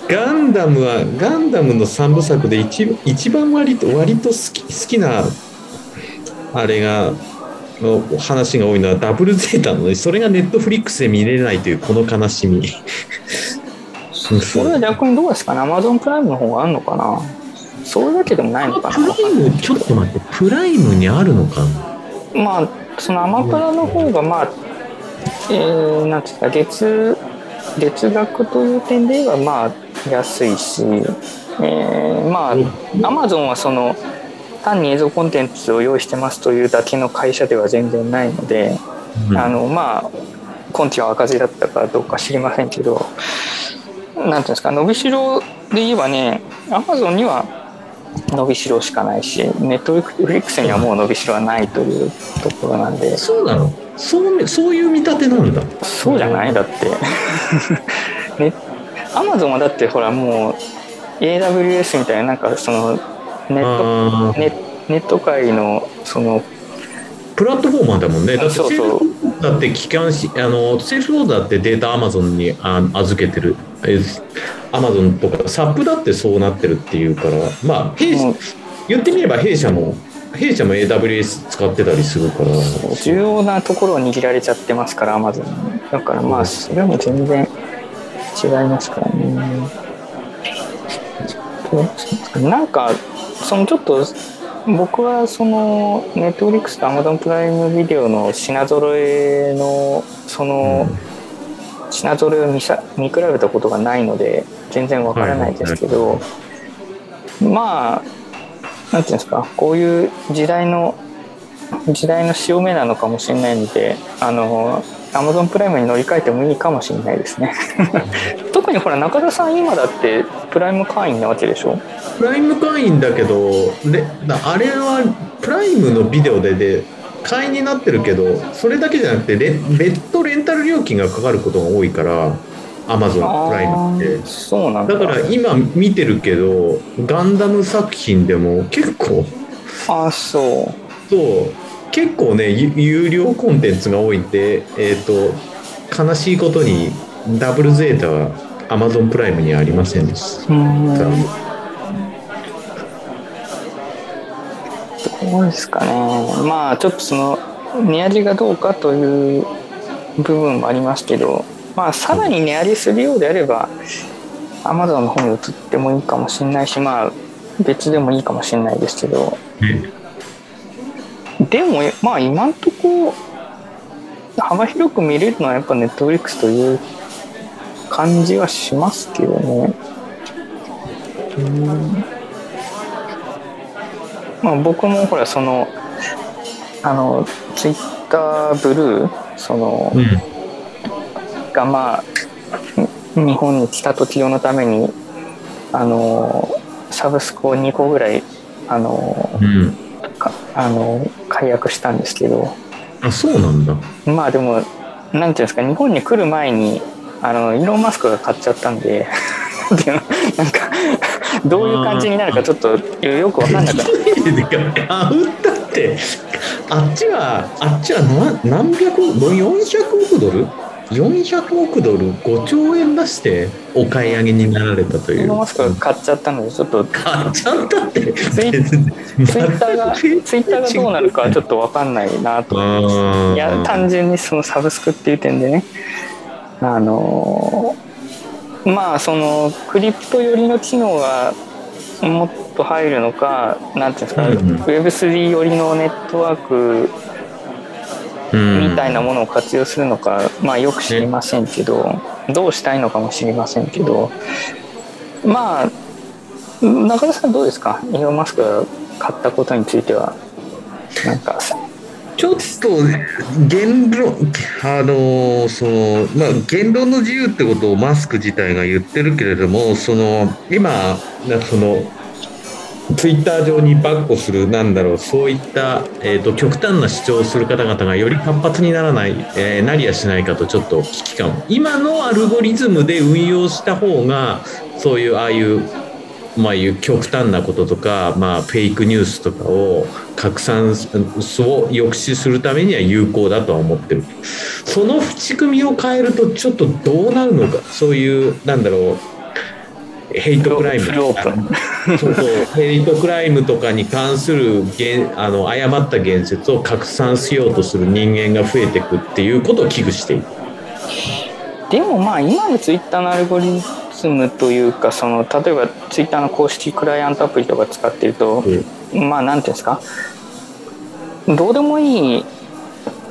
ガンダムはガンダムの3部作で一一番割と割と好き好きなあれがの話が多いのはダブルゼータなのにそれがネットフリックスで見れないというこの悲しみ。それは逆にどうですかね？Amazon プライムの方があるのかな？そういうわけでもないのかな？プライムちょっと待ってプライムにあるのかまあそのアマプラの方がまあ、えー、なんていうか月月額という点で言えばまあ安いし、えーまあアマゾンはその単に映像コンテンツを用意してますというだけの会社では全然ないので、うん。あのまあ今期は赤字だったかどうか知りませんけどなんていうんですか伸びしろで言えばねアマゾンには伸びしろしかないしネットフリックスにはもう伸びしろはないというところなんで。そうなの？そうそういう見立てなんだ。そうじゃない？だって。ね。アマゾンはだってほらもう AWS みたいななんかそのネットネネット界のそのプラットフォーマーだもんね。だってセールフォーダって機関しあのセールフォーダってデータアマゾンにあ預けてるアマゾンとかサップだってそうなってるっていうからまあ弊社言ってみれば弊社も弊社も AWS 使ってたりするから。重要なところを握られちゃってますからアマゾン。にだからまあそれはもう全然違いますからね。なんかそのちょっと僕はそのネットフリックスとアマゾンプライムビデオの品揃えのその品揃えを見さ見比べたことがないので全然わからないですけど、まあなんていうんですかこういう時代の時代の潮目なのかもしれないのであの Amazon プライムに乗り換えてもいいかもしれないですね。特にほら中田さん今だってプライム会員なわけでしょ？プライム会員だけどレだあれはプライムのビデオでで会員になってるけどそれだけじゃなくてレ別途レンタル料金がかかることが多いからアマゾンプライムって。そうなんだ。だから今見てるけどガンダム作品でも結構ああそう。そう結構ねゆ有料コンテンツが多いんでえっ、と悲しいことにダブルゼータはアマゾンプライムにありませんでしたうーんどうですかねまあちょっとその値上げがどうかという部分もありますけどまあさらに値上げするようであれば Amazon の方に移ってもいいかもしれないしまあ別でもいいかもしれないですけどねでもまあ今んとこ幅広く見れるのはやっぱ Netflix という感じはしますけどね。うんまあ、僕もほらそのあのツイッターブルーその、うん。がまあ日本に来た時用のためにあのサブスクを2個ぐらいあのうん。かあの解約したんですけど。あそうなんだ。まあでもなんていうんですか日本に来る前にあのイーロン・マスクが買っちゃったんで。なんか どういう感じになるかちょっとよく分かんなくなってあ売ったってあっちはあっちは何何百400億ドル？400億ドル？5兆円出してお買い上げになられたという。マスクが買っちゃったのでちょっと買っちゃったって。ツイ ッターがツイッターがどうなるかはちょっと分かんないなと。思いますいや単純にそのサブスクっていう点でね。あのまあそのクリプト寄りの機能がもっと入るのかなんていうんですか、うんうん。Web3 寄りのネットワークみたいなものを活用するのか、まあよく知りませんけど、どうしたいのかも知りませんけどまあ中田さんどうですか？イーロン・マスクが買ったことについてはなんかちょっと言論あのそのまあ言論の自由ってことをマスク自体が言ってるけれどもその今そのツイッター上にバッコするなんだろうそういった、えー、と極端な主張をする方々がより活発にならない、えーなりやしないかとちょっと危機感を今のアルゴリズムで運用した方がそういうああいうまあ、極端なこととか、まあ、フェイクニュースとかを拡散すを抑止するためには有効だとは思ってるその仕組みを変えるとちょっとどうなるのかそういうなんだろうヘイトクライムそうそうヘイトクライムとかに関するあの誤った言説を拡散しようとする人間が増えていくっていうことを危惧している。でもまあ今のツイッターのアルゴリズムというかその例えばツイッターの公式クライアントアプリとか使ってると、まあなんていうんですか？どうでもいい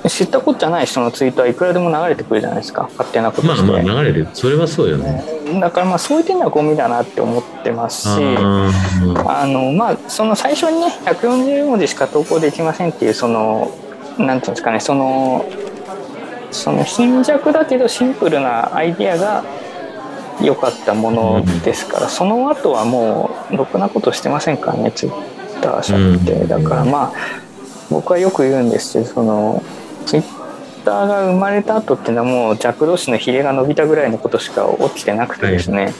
知ったこっちゃない人のツイートはいくらでも流れてくるじゃないですか勝手なことまあまあ流れる。それはそうよね。だからまあそういう点ではゴミだなって思ってますしあのまあその最初にね140文字しか投稿できませんっていうそのなんていうんですかねそのその貧弱だけどシンプルなアイディアが良かったものですから、その後はもうろくなことしてませんからねツイッター社って、うん。だからまあ僕はよく言うんですけどそのツイッターが生まれた後っていうのはもう弱同士のヒレが伸びたぐらいのことしか起きてなくてですね、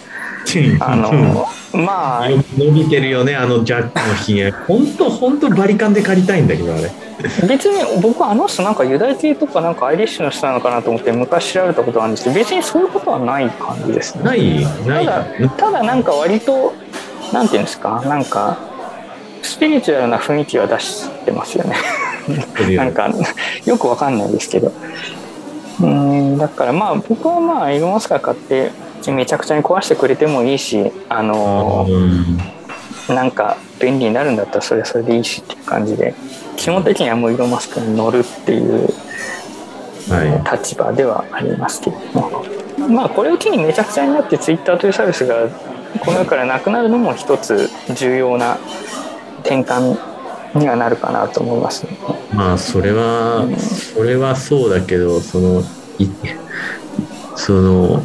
あのまあ。伸びてるよねあのジャックのひげ。本当本当バリカンで借りたいんだけどあれ。別に僕はあの人なんかユダヤ系とかなんかアイリッシュの人なのかなと思って昔調べたことがあるんですけど別にそういうことはない感じですね。ない？ない？ただただなんか割となんていうんですかなんかスピリチュアルな雰囲気は出してますよね。なんかよくわかんないですけど。うんだからまあ僕はまあイーロン・マスクが買ってめちゃくちゃに壊してくれてもいいしあのうん。なんか便利になるんだったらそれはそれでいいしっていう感じで基本的にはもうイーロン・マスクに乗るっていうは立場ではありますけどもまあこれを機にめちゃくちゃになってツイッターというサービスがこの世からなくなるのも一つ重要な転換にはなるかなと思いますね。いまあそれはそれはそうだけどそのい その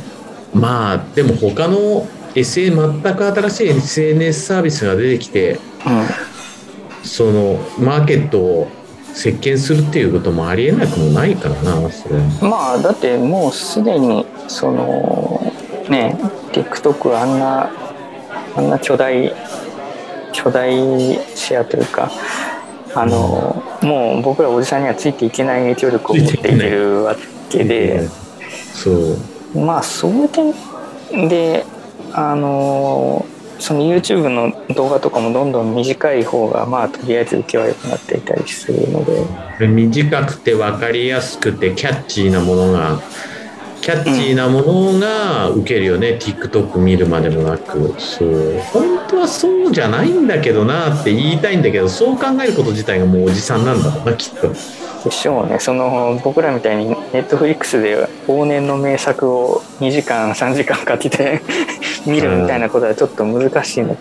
まあでも他の SA 全く新しい SNS サービスが出てきてそのマーケットを席巻するっていうこともありえなくもないからなそれうん、まあだってもうすでにそのね TikTok あんなあんな巨大巨大シェアというかあのもう僕らおじさんにはついていけない影響力を持っていけるわけで。そうまあそういう点であのその YouTube の動画とかもどんどん短い方がまあとりあえず受けは良くなっていたりするので。短くて分かりやすくてキャッチーなものがキャッチーなものが受けるよね、TikTok 見るまでもなく。そう。本当はそうじゃないんだけどなって言いたいんだけどそう考えること自体がもうおじさんなんだろうなきっと。でしょうね。その僕らみたいにネットフリックスで往年の名作を2時間3時間かけて 見るみたいなことはちょっと難しいの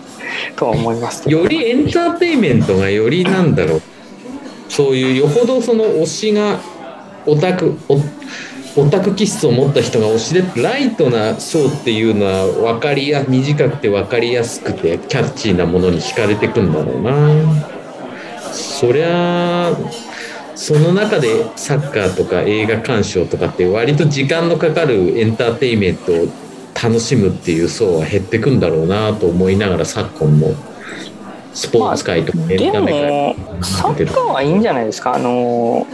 とは思いますけど。よりエンターテインメントがよりなんだろう。そういうよほどその推しがオタクオタク気質を持った人が推しでライトな層っていうのは分かりや短くて分かりやすくてキャッチーなものに惹かれてくんだろうな。そりゃその中でサッカーとか映画鑑賞とかって割と時間のかかるエンターテインメントを楽しむっていう層は減ってくんだろうなと思いながら昨今のスポーツ界とかエンでタメ界もサッカーはいいんじゃないですか？あの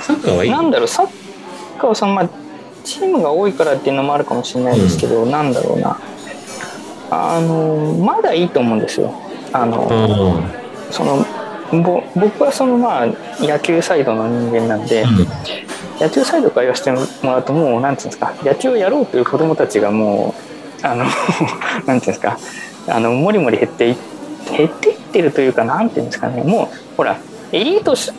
サッカーはいい。なんだろうサッカーはそのまあチームが多いからっていうのもあるかもしれないですけど、なんだろうな。あのまだいいと思うんですよ。あの、あそのぼ僕はそのまあ野球サイドの人間なんで、あ野球サイドから言わせてもらうともうなんていうんですか野球をやろうという子供たちがもうあの なんていうんですかあのもりもり減ってい減っていってるというかなんていうんですかねもうほらエリートし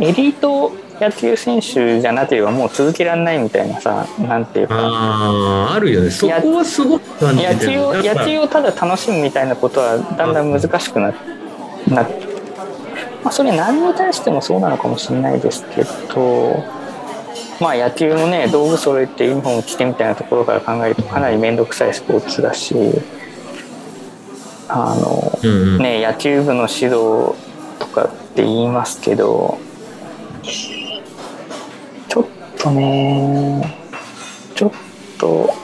エリート野球選手じゃなければもう続けられないみたいなさなんていうか。あーあるよね。そこはすごく感じ野てる球を野球をただ楽しむみたいなことはだんだん難しくななまあ、それ何に対してもそうなのかもしれないですけど、まあ、野球のね道具揃えてユニフォーム着てみたいなところから考えるとかなり面倒くさいスポーツだしあの、うんうん。ね、野球部の指導とかって言いますけどちょっとねちょっと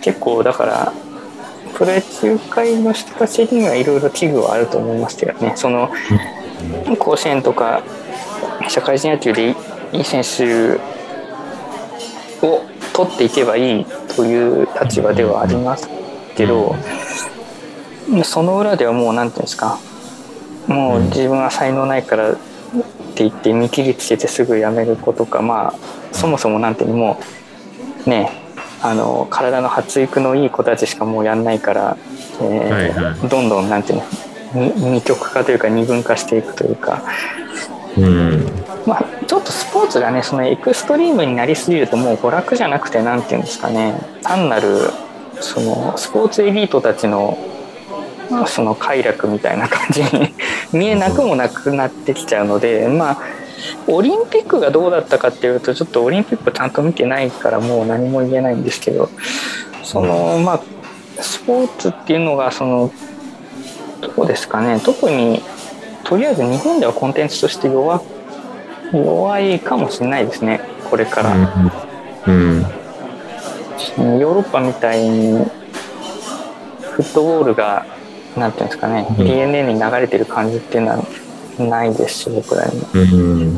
結構だからプロ野球界の人たちにはいろいろ危惧はあると思いますけどね。その甲子園とか社会人野球でいい選手を取っていけばいいという立場ではありますけど、その裏ではもう何ていうんですか。もう自分は才能ないからって言って見切りつけてすぐ辞める子とかまあそもそもなんていうのもうねあの体の発育のいい子たちしかもうやんないから、えーはいはどんどんなんていうのに二極化というか二分化していくというか、うん。まあ、ちょっとスポーツがねそのエクストリームになりすぎるともう娯楽じゃなくてなんていうんですかね。単なるそのスポーツエリートたちのまあその快楽みたいな感じに 見えなくもなくなってきちゃうのでまあオリンピックがどうだったかっていうとちょっとオリンピックちゃんと見てないからもう何も言えないんですけどそのまあスポーツっていうのがそのどうですかね。特にとりあえず日本ではコンテンツとして弱弱いかもしれないですね。これから、うん。ヨーロッパみたいにフットボールがなんていうんですかね、うん。DNA に流れてる感じっていうのはないですし僕らにも。うん。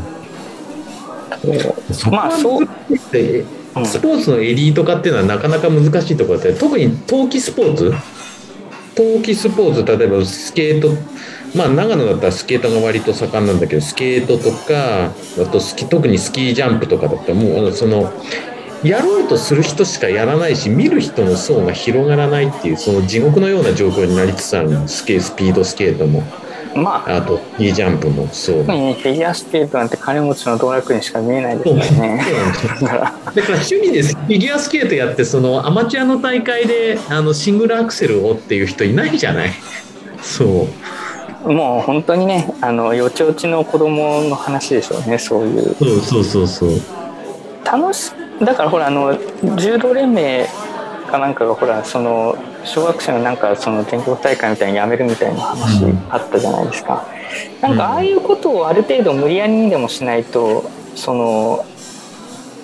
まあそう。スポーツのエリート化っていうのはなかなか難しいところで特に冬季スポーツ？冬季スポーツ例えばスケートまあ長野だったらスケートが割と盛んなんだけどスケートとかあとスキ特にスキージャンプとかだったらもうそのやろうとする人しかやらないし見る人の層が広がらないっていうその地獄のような状況になりつつあるスケスピードスケートもまあ。あとスキージャンプもそう。特にねフィギュアスケートなんて金持ちの道楽にしか見えないですよね。だから。だから趣味でフィギュアスケートやってそのアマチュアの大会であのシングルアクセルをっていう人いないじゃない。そう。もう本当にねあのよちよちの子供の話でしょうねそういう。そうそうそうそう。楽しだからほらあの柔道連盟かなんかがほらその小学生のなんかその全国大会みたいにやめるみたいな話うんあったじゃないですか、なんかああいうことをある程度無理やりにでもしないとその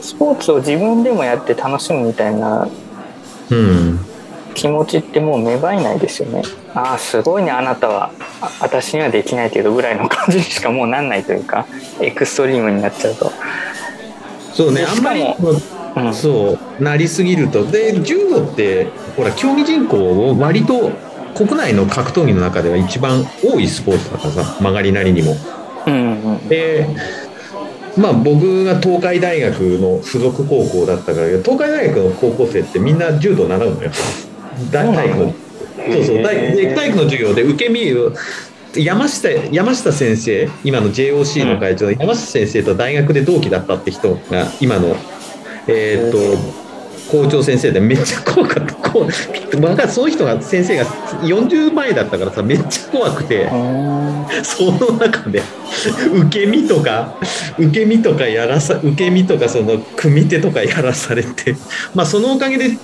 スポーツを自分でもやって楽しむみたいなうん気持ちってもう芽生えないですよね。ああすごいねあなたは。あ私にはできないけどぐらいの感じにしかもうなんないというかエクストリームになっちゃうと、そうねであんまりうん、そうなりすぎると。で柔道ってほら競技人口を割と国内の格闘技の中では一番多いスポーツだからさ曲がりなりにも。うんうんでまあ僕が東海大学の附属高校だったから東海大学の高校生ってみんな柔道習うのよ。大体育のそうそう大で体育の授業で受け身を山下山下先生今の JOC の会長の山下先生と大学で同期だったって人が今のえーっと校長先生でめっちゃ怖かった。こうわかその人が先生が40前だったからさめっちゃ怖くてその中で受け身とか受け身とかやらさ受け身とかその組手とかやらされてまあそのおかげで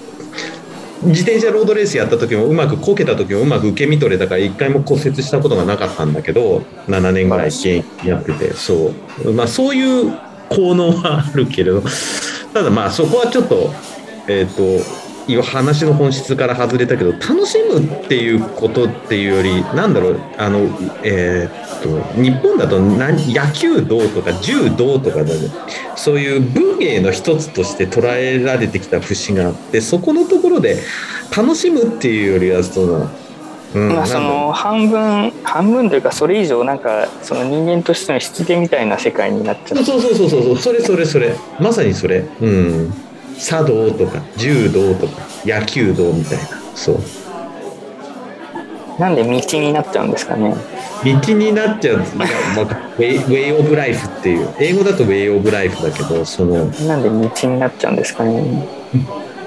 自転車ロードレースやった時もうまくこけた時もうまく受け身取れたから一回も骨折したことがなかったんだけど7年ぐらい現役やっててそう。まあそういう効能はあるけれど。ただまあそこはちょっとえっ、と話の本質から外れたけど楽しむっていうことっていうよりなんだろうあのえっ、と日本だと何野球道とか柔道とかだね。そういう文芸の一つとして捉えられてきた節があってそこのところで楽しむっていうよりはその、まあその半分半分というかそれ以上なんかその人間としてのしつけみたいな世界になっちゃうそうそうそうそうそう。それそれそれ。まさにそれ。うん。茶道とか柔道とか野球道みたいな。そう。なんで道になっちゃうんですかね。道になっちゃう、まあ、ウェイウェイオブライフっていう。英語だとウェイオブライフだけどその。なんで道になっちゃうんですかね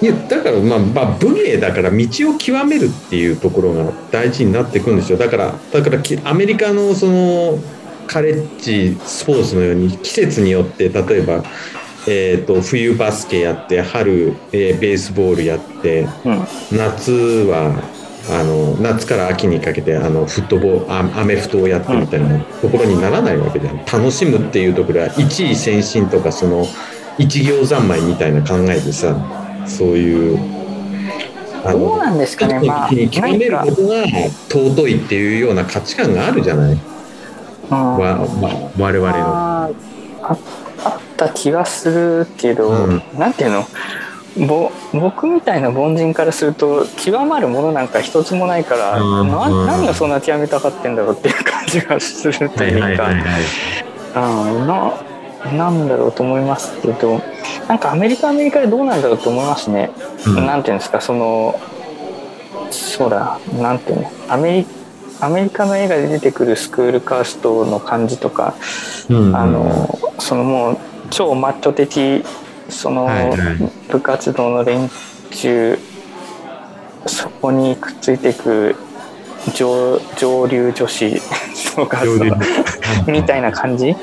いやだからまあ、まあ、武芸だから道を極めるっていうところが大事になってくるんですよ。だからだからきアメリカのそのカレッジスポーツのように季節によって例えば、えー、と冬バスケやって春、えーベースボールやってうん。夏はあの夏から秋にかけてあのフットボールあアメフトをやってみたいなところにならないわけじゃん。楽しむっていうところは一位先進とかその一行三昧みたいな考えでさそういうあどうなんですかねまあに極めることが尊いっていうような価値観があるじゃない？うん。わわ我々の。あああった気がするけど、うん。なんていうの？ぼ僕みたいな凡人からすると極まるものなんか一つもないから、うん。なうん何をそんな極めたかってんだろうっていう感じがするというか、うんななんだろうと思いますけどなんかアメリカはアメリカでどうなんだろうと思いますね。うん。なんていうんですかそのそうだなんていうのアメリアメリカの映画で出てくるスクールカーストの感じとか、うんあのそのもう超マッチョ的その部活動の連中そこにくっついていく上上流女子とか みたいな感じ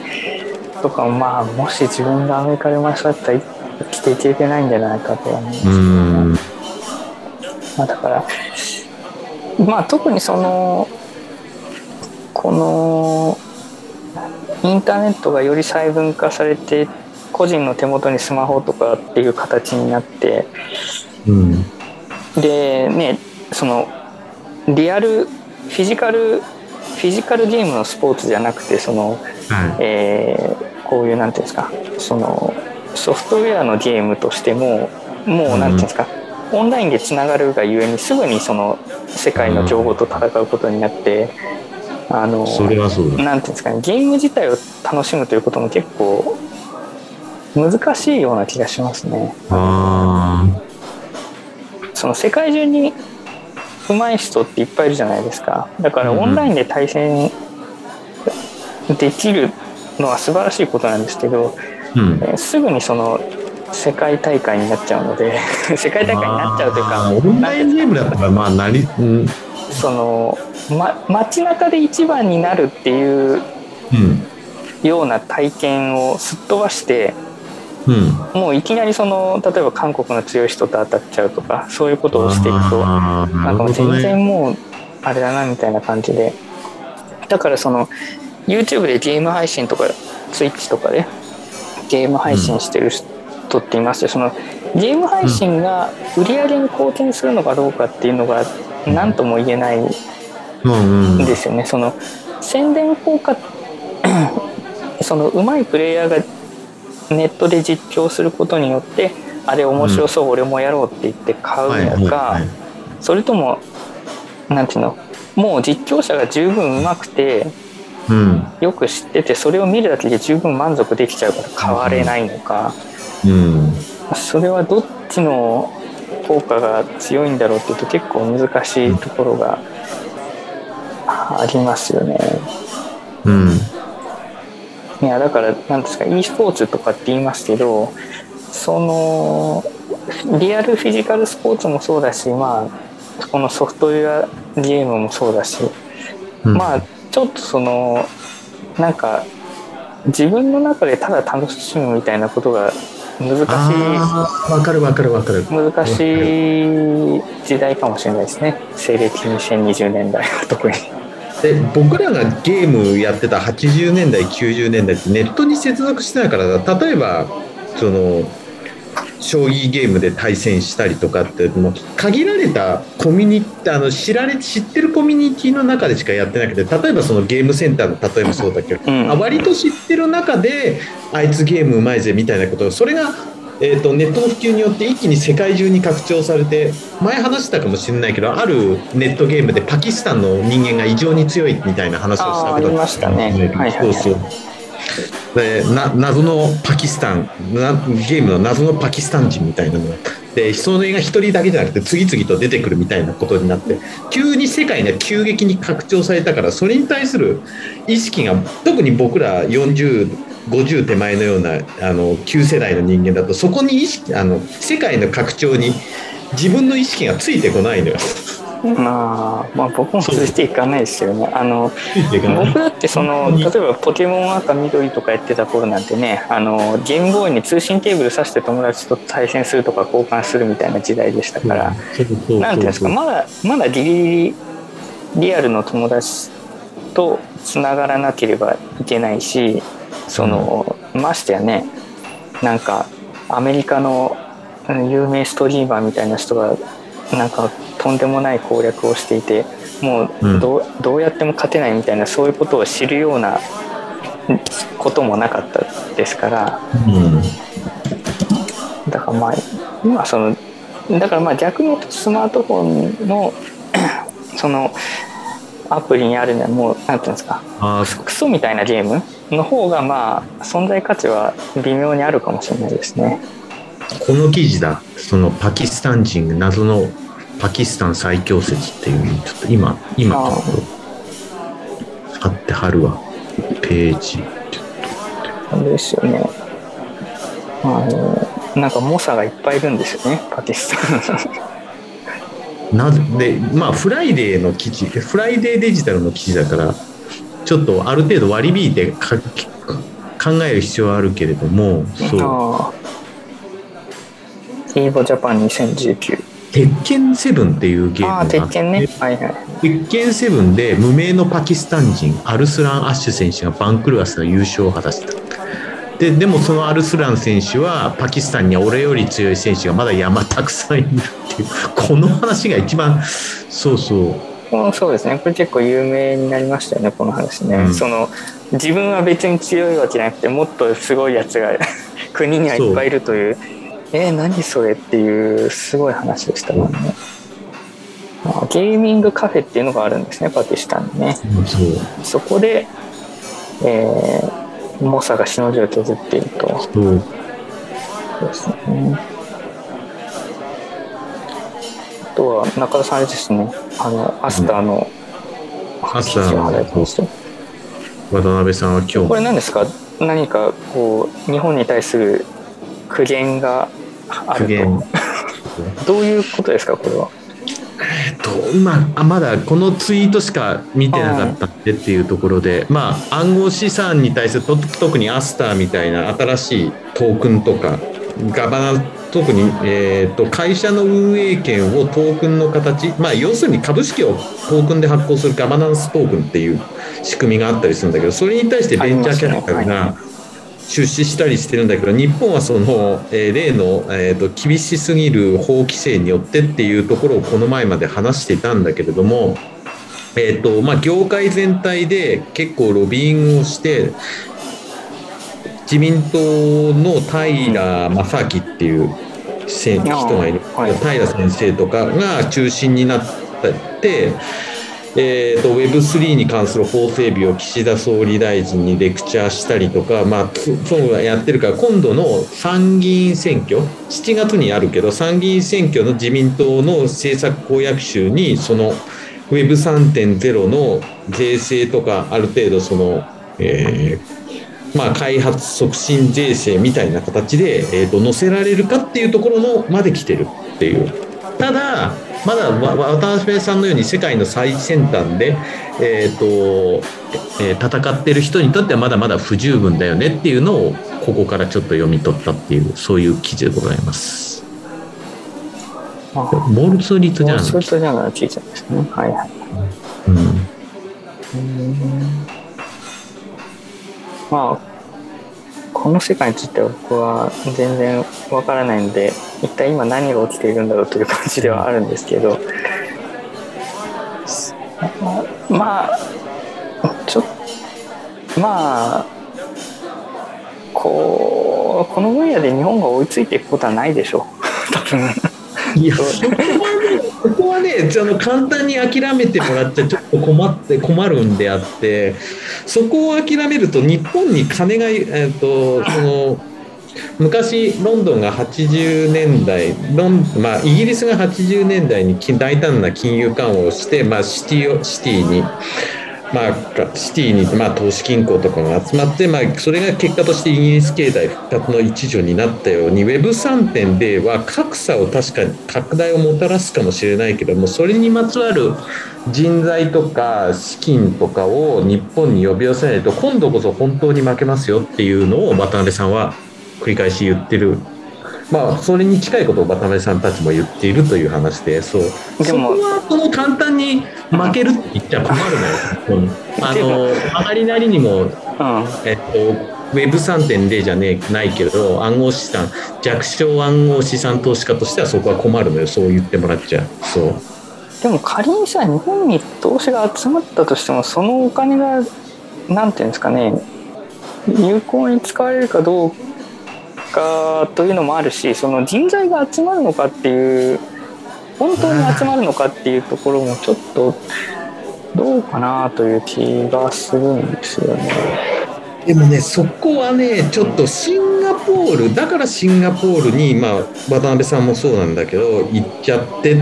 とかまあもし自分がアメリカで生まれ育ったら生きていけてないんじゃないかとは思うんですまあ、だからまあ特にそのこのインターネットがより細分化されて個人の手元にスマホとかっていう形になってうんでねそのリアルフィジカルフィジカルゲームのスポーツじゃなくてその、はえーこういうなんていうんですかそのソフトウェアのゲームとしてももうなんていうんですか、オンラインでつながるがゆえにすぐにその世界の情報と戦うことになって、あのいそれはそうだ。なんていうんですかねゲーム自体を楽しむということも結構難しいような気がしますね。あその世界中に上手い人っていっぱいいるじゃないですか。だからうんうん。オンラインで対戦できるのは素晴らしいことなんですけど、ーうん。えーすぐにその世界大会になっちゃうので 世界大会になっちゃうというかオンラインゲームだったらまあなりうん。その、ま、街中で一番になるっていううん。ような体験をすっ飛ばしてうん。もういきなりその例えば韓国の強い人と当たっちゃうとかそういうことをしていくと。ななんか全然もうあれだなみたいな感じで。だからその YouTube でゲーム配信とか Twitch とかでゲーム配信してる人っていますよ。そのゲーム配信が売り上げに貢献するのかどうかっていうのが何とも言えないんうんうん。ですよね。その宣伝効果 その上手いプレイヤーがネットで実況することによってあれ面白そう、俺もやろうって言って買うはいはいのか、はい。それともなんていうのもう実況者が十分上手くてうん。よく知っててそれを見るだけで十分満足できちゃうから変われないのか、うん。それはどっちの効果が強いんだろうっていうと結構難しいところがありますよね。うん。いやだからなんですか e スポーツとかって言いますけどそのリアルフィジカルスポーツもそうだしまあこのソフトウェアゲームもそうだし、うん。まあちょっとそのなんか自分の中でただ楽しむみたいなことが難しあーわかるわかるわかる。い難しい時代かもしれないですね。西暦2020年代は特に。で僕らがゲームやってた80年代90年代ってネットに接続してないから例えばその将棋ゲームで対戦したりとかってもう限られたコミュニティあの知られ知ってるコミュニティの中でしかやってなくて例えばそのゲームセンターの例えばそうだけど、うん。あ割と知ってる中であいつゲームうまいぜみたいなことそれが、えー、とネットの普及によって一気に世界中に拡張されて前話したかもしれないけどあるネットゲームでパキスタンの人間が異常に強いみたいな話をしたことありましたね。はいはいはい。そうそうでな謎のパキスタンゲームの謎のパキスタン人みたいなのがでそれが一人だけじゃなくて次々と出てくるみたいなことになって急に世界が急激に拡張されたからそれに対する意識が特に僕ら4050手前のようなあの旧世代の人間だとそこに意識あの世界の拡張に自分の意識がついてこないのよ。まあ、まあ僕もついていかないですよね。あの僕だってその例えばポケモン赤緑とかやってた頃なんてねあのゲームボーイに通信ケーブル挿して友達と対戦するとか交換するみたいな時代でしたから、そうそうそうなんていうんですかまだまだギリギリリアルの友達とつながらなければいけないしその、ましてやねなんかアメリカのうん有名ストリーマーみたいな人がなんかとんでもない攻略をしていてもうどう,、どうやっても勝てないみたいなそういうことを知るようなうんこともなかったですから。うんだからまあ今そのだからまあ逆に言うとスマートフォンの そのアプリにあるのはもうなんていうんですかクソみたいなゲームの方がまあ存在価値は微妙にあるかもしれないですね。この記事だそのパキスタン人謎のパキスタン最強説っていうのちょっと今今ちょっと貼って貼るわページあれですよね。あのなんか猛者がいっぱいいるんですよねパキスタン。なぜでまあフライデーの記事フライデーデジタルの記事だからちょっとある程度割り引いてか考える必要はあるけれどもそう。 EVO Japan 2019。鉄拳7っていうゲームがああ、鉄拳ね。はいはい。鉄拳7で無名のパキスタン人アルスラン・アッシュ選手がバンクルアスの優勝を果たした。ででもそのアルスラン選手はパキスタンには俺より強い選手がまだ山たくさんいるっていうこの話が一番そうそう。うんそうですね。これ結構有名になりましたよねこの話ね、うん。その自分は別に強いわけじゃなくてもっとすごいやつが 国にはいっぱいいるというえー、何それっていうすごい話でしたもんね、まあゲーミングカフェっていうのがあるんですねパキスタンにね。そう。そこで、えー、猛者がしのぎを削っていると。そうそうですね。あとは中田さんあれですね。あのアスターのアスター渡辺さんは今日これ何ですか？何かこう日本に対する苦言があると。どういうことですかこれは？えっとまあ、まだこのツイートしか見てなかったんでっていうところで、まあ、暗号資産に対すると特にアスターみたいな新しいトークンとかガバナ特に、えー、と会社の運営権をトークンの形、まあ、要するに株式をトークンで発行するガバナンストークンっていう仕組みがあったりするんだけどそれに対してベンチャーキャピタルが出資したりしてるんだけど日本はその、えー例の、えー、と厳しすぎる法規制によってっていうところをこの前まで話していたんだけれども、えーとまあ、業界全体で結構ロビーングをして自民党の平正明っていう人がいる、はい平先生とかが中心になってえーと、Web3 に関する法整備を岸田総理大臣にレクチャーしたりとか、まあ、そうやってるから今度の参議院選挙7月にあるけど参議院選挙の自民党の政策公約集にその Web3.0 の税制とかある程度その、えーまあ、開発促進税制みたいな形で、えーと載せられるかっていうところのまで来てるっていう。ただまだ渡辺さんのように世界の最先端で、えーとえー、戦ってる人にとってはまだまだ不十分だよねっていうのをここからちょっと読み取ったっていうそういう記事でございます。あモールツーリットじゃない？モールツーリットじゃない記事ですね。はいはい。うんまあこの世界については僕は全然わからないので一体今何が起きているんだろうという感じではあるんですけどまあちょっまあこうこの分野で日本が追いついていくことはないでしょう多分。いやそこはね、そこはねあの簡単に諦めてもらっちゃちょっと困って困るんであってそこを諦めると日本に金が、えー、とその昔ロンドンが80年代ロン、まあ、イギリスが80年代に大胆な金融緩和をして、まあ、シティシティに。まあ、シティに、まあ、投資金庫とかが集まって、まあ、それが結果としてイギリス経済復活の一助になったように Web3.0 は格差を確かに拡大をもたらすかもしれないけどもそれにまつわる人材とか資金とかを日本に呼び寄せないと今度こそ本当に負けますよっていうのを渡辺さんは繰り返し言ってる。まあ、それに近いことを渡辺さんたちも言っているという話で、そう。でもそこはその簡単に負けるって言っちゃ困るのよ。うんあの、曲がりなりにも、うんえっと、Web3.0 じゃねないけど、暗号資産、弱小暗号資産投資家としてはそこは困るのよ。そう言ってもらっちゃう。そう。でも仮にさ日本に投資が集まったとしてもそのお金がなんていうんですかね有効に使われるかどうかというのもあるしその人材が集まるのかっていう本当に集まるのかっていうところもちょっとどうかなという気がするんですよね。でもね、そこはね、ちょっとシンガポール、だからシンガポールに、まあ、渡辺さんもそうなんだけど、行っちゃって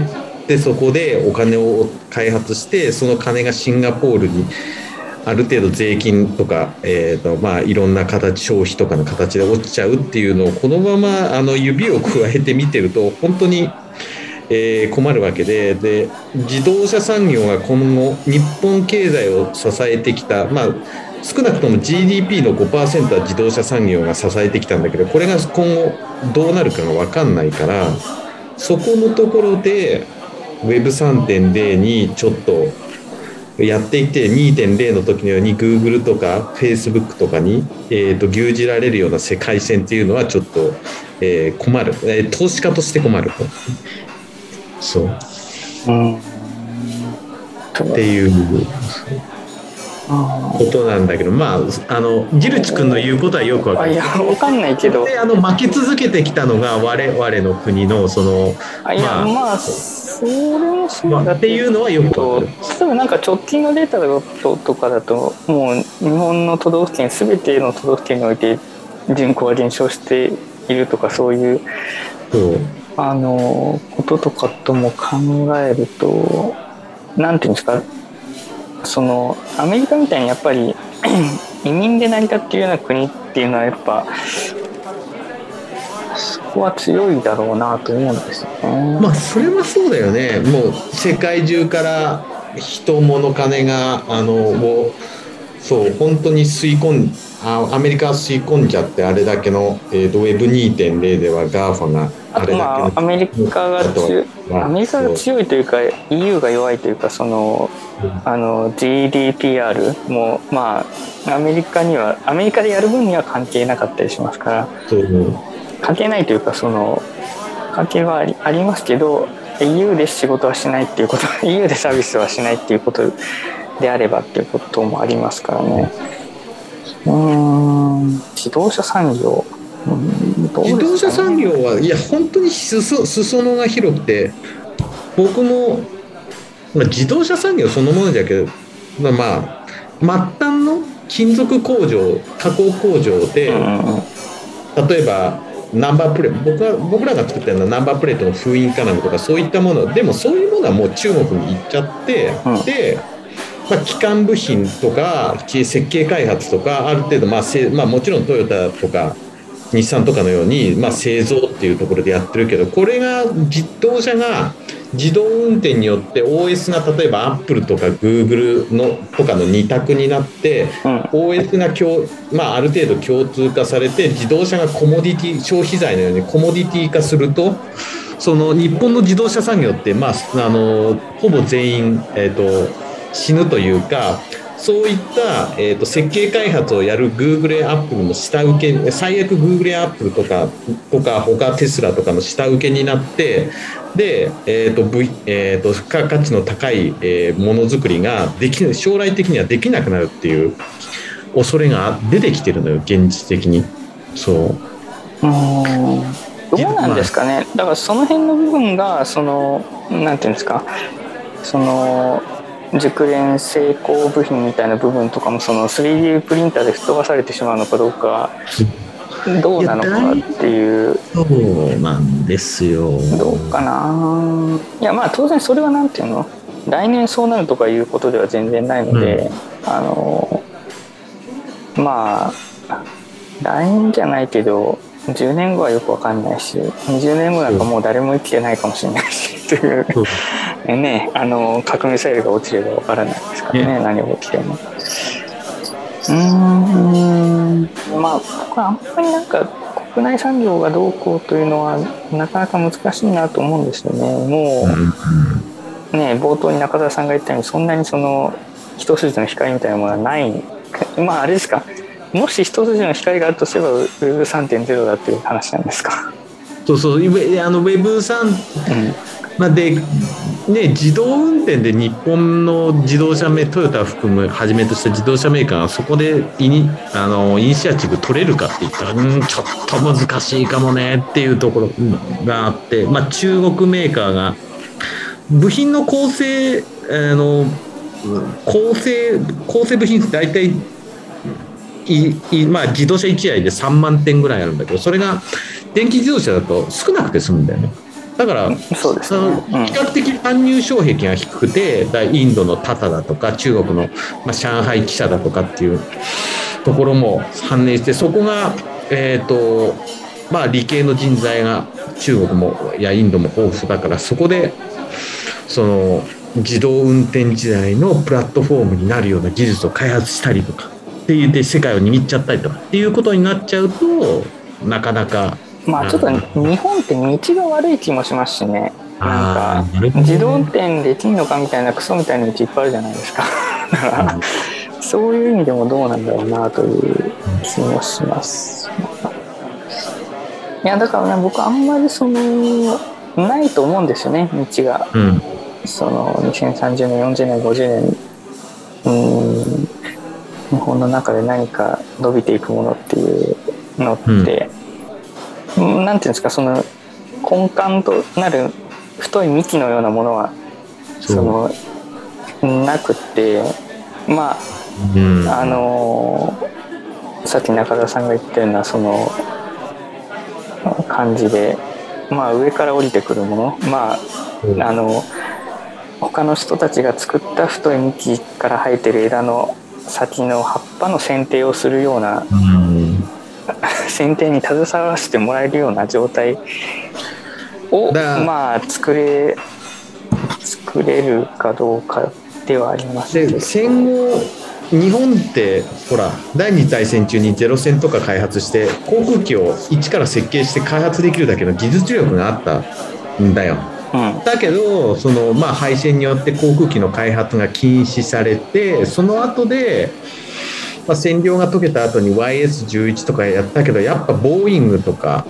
で、そこでお金を開発して、その金がシンガポールにある程度税金とか、えーとまあ、いろんな形消費とかの形で落ちちゃうっていうのをこのままあの指を加えて見てると本当に、えー困るわけでで自動車産業が今後日本経済を支えてきた、まあ、少なくとも GDP の5%は自動車産業が支えてきたんだけどこれが今後どうなるかが分かんないからそこのところで Web3.0 にちょっとやっていて2.0の時のように Google とか Facebook とかに、えー、と牛耳られるような世界線っていうのはちょっと、えー困る、えー投資家として困ると。そう。うん。っていう。あことなんだけどまああのジルチ君の言うことはよくわかる。あいやわかんないけど。であの負け続けてきたのが我々の国のそのあいやまあまあそれもそうだまあっていうのはよくわかる。例えばなんか直近のデータととかだともう日本の都道府県全ての都道府県において人口が減少しているとかそういうそう。あのこととかとも考えるとなんていうんですかそのアメリカみたいにやっぱり 移民で成り立っているような国っていうのはやっぱそこは強いだろうなと思うんですよね。まあそれはそうだよねもう世界中から人物金があのをそう本当に吸い込んであアメリカは吸い込んじゃってあれだけの、えー、と Web2.0 では GAFA があとあれだけのまあアメリカが強いアメリカが強いというか EU が弱いというかそのあの GDPR もまあアメリカにはアメリカでやる分には関係なかったりしますから関係ないというかその関係はありありますけど EU で仕事はしないっていうこと EU でサービスはしないっていうことであればっていうこともありますからねうーん。自動車産業。自動車産業はいや本当に裾裾野が広くて僕もまあ、自動車産業そのものだけど、まあ、まあ末端の金属工場加工工場で、例えばナンバープレート僕が僕らが作ってるのはナンバープレートの封印かなんかとかそういったものでもそういうものはもう中国に行っちゃって、うん。で、まあ、基幹部品とか設計開発とかある程度、まあせまあ、もちろんトヨタとか日産とかのように、まあ、製造っていうところでやってるけどこれが自動車が自動運転によって OS が例えばアップルとかグーグルのとかの二択になって、うん。OS が共、まあ、ある程度共通化されて自動車がコモディティ消費財のようにコモディティ化するとその日本の自動車産業って、まあ、あのほぼ全員、えー、と死ぬというかそういった、えー、と設計開発をやるグーグルやアップルの下請け最悪グーグルやアップルとかとか他テスラとかの下請けになってで、えーと v えー、と付加価値の高い、えーものづくりができ将来的にはできなくなるっていう恐れが出てきてるのよ現実的に。そう。うんどうなんですかね。だからその辺の部分がそのなんていうんですか。その熟練成功部品みたいな部分とかもその 3D プリンターで吹っ飛ばされてしまうのかどうかどうなのかっていう。そうなんですよ。どうかな。いやまあ当然それはなんていうの？来年そうなるとかいうことでは全然ないので、あのまあ来年じゃないけど10年後はよくわかんないし20年後なんかもう誰も生きてないかもしれないしという。ねあの核ミサイルが落ちればわからないですからねね。何が起きても。うーん。まあ僕はあんまりなんか国内産業がどうこうというのはなかなか難しいなと思うんですよね。もうね冒頭に中澤さんが言ったようにそんなにその一筋の光みたいなものはない。まああれですかもし一筋の光があるとすれば Web3.0 だっていう話なんですか？そうそうウェあの Web3 うんまあ、で、ね、自動運転で日本の自動車メトヨタを含むはじめとした自動車メーカーがそこでイニあのイニシアチブ取れるかって言ったらうんちょっと難しいかもねっていうところがあって、まあ、中国メーカーが部品の構成あの構成構成部品って大体いいまあ、自動車1台で3万点ぐらいあるんだけどそれが電気自動車だと少なくて済むんだよね。だからそうですね。うん。比較的参入障壁が低くてだインドのタタだとか中国の、まあ、上海汽車だとかっていうところも反映してそこが、えーとまあ、理系の人材が中国もやインドも豊富だからそこでその自動運転時代のプラットフォームになるような技術を開発したりとかっていうで世界を握っちゃったりとかっていうことになっちゃうとなかなかまあちょっと日本って道が悪い気もしますしね。なんか自動運転できんのかみたいなクソみたいな道いっぱいあるじゃないですか。だからそういう意味でもどうなんだろうなという気もします。いやだからね僕あんまりそのないと思うんですよね道が。うん。その2030年40年50年うん日本の中で何か伸びていくものっていうのって、うんなんていうんですかその根幹となる太い幹のようなものはそのなくってまうん。ああのさっき中田さんが言ったようなその感じでまあ上から降りてくるものまあうん。あの他の人たちが作った太い幹から生えてる枝の先の葉っぱの剪定をするようなうん。剪定に携わせてもらえるような状態をだまあ作れ作れるかどうかではあります。け戦後日本ってほら第二次大戦中にゼロ戦とか開発して航空機を一から設計して開発できるだけの技術力があったんだよだけどその、まあ、敗戦によって航空機の開発が禁止されてその後で、まあ、占領が解けた後に YS11 とかやったけどやっぱボーイングとか、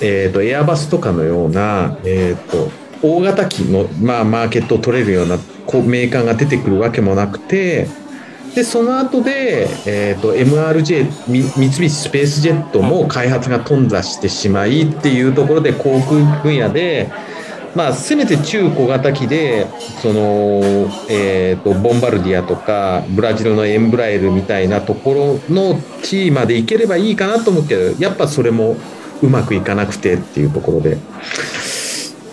えー、とエアバスとかのような、えー、と大型機の、まあ、マーケットを取れるようなメーカーが出てくるわけもなくて。でその後で、えー、と MRJ 三菱スペースジェットも開発が頓挫してしまいっていうところで航空分野でまあ、せめて中小型機でその、えーと、ボンバルディアとかブラジルのエンブラエルみたいなところの地位まで行ければいいかなと思うけどやっぱそれもうまくいかなくてっていうところで。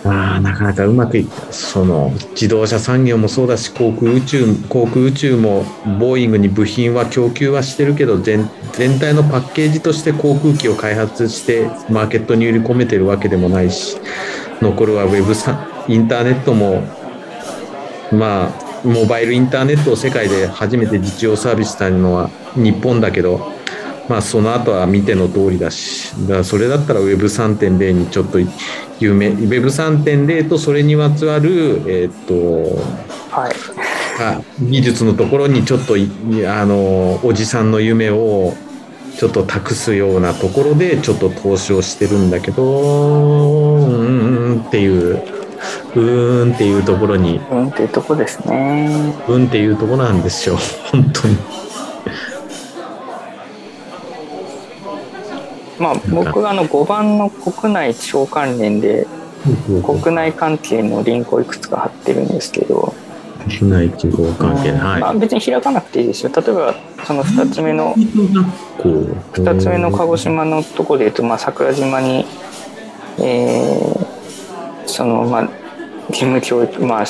あなかなかうまくいったその自動車産業もそうだし航空宇宙航空宇宙もボーイングに部品は供給はしてるけど全全体のパッケージとして航空機を開発してマーケットに売り込めてるわけでもないし残るはウェブさインターネットもまあモバイルインターネットを世界で初めて実用サービスしたのは日本だけどまあその後は見ての通りだしだからそれだったら Web3.0 にちょっと有名 Web3.0 とそれにまつわるえっ、とはい。技術のところにちょっとあのおじさんの夢をちょっと託すようなところでちょっと投資をしてるんだけどうんっていううーんっていうところに。うんっていうとこですね。うんっていうとこなんですよ本当に。まあ、僕はあの5番の国内地方関連で国内関係のリンクをいくつか貼ってるんですけど国内地方関係はい、まあ、別に開かなくていいですよ。例えばその2つ目の2つ目の鹿児島のところでいうと、まあ、桜島に、えー、そのまあ義務教育まあ、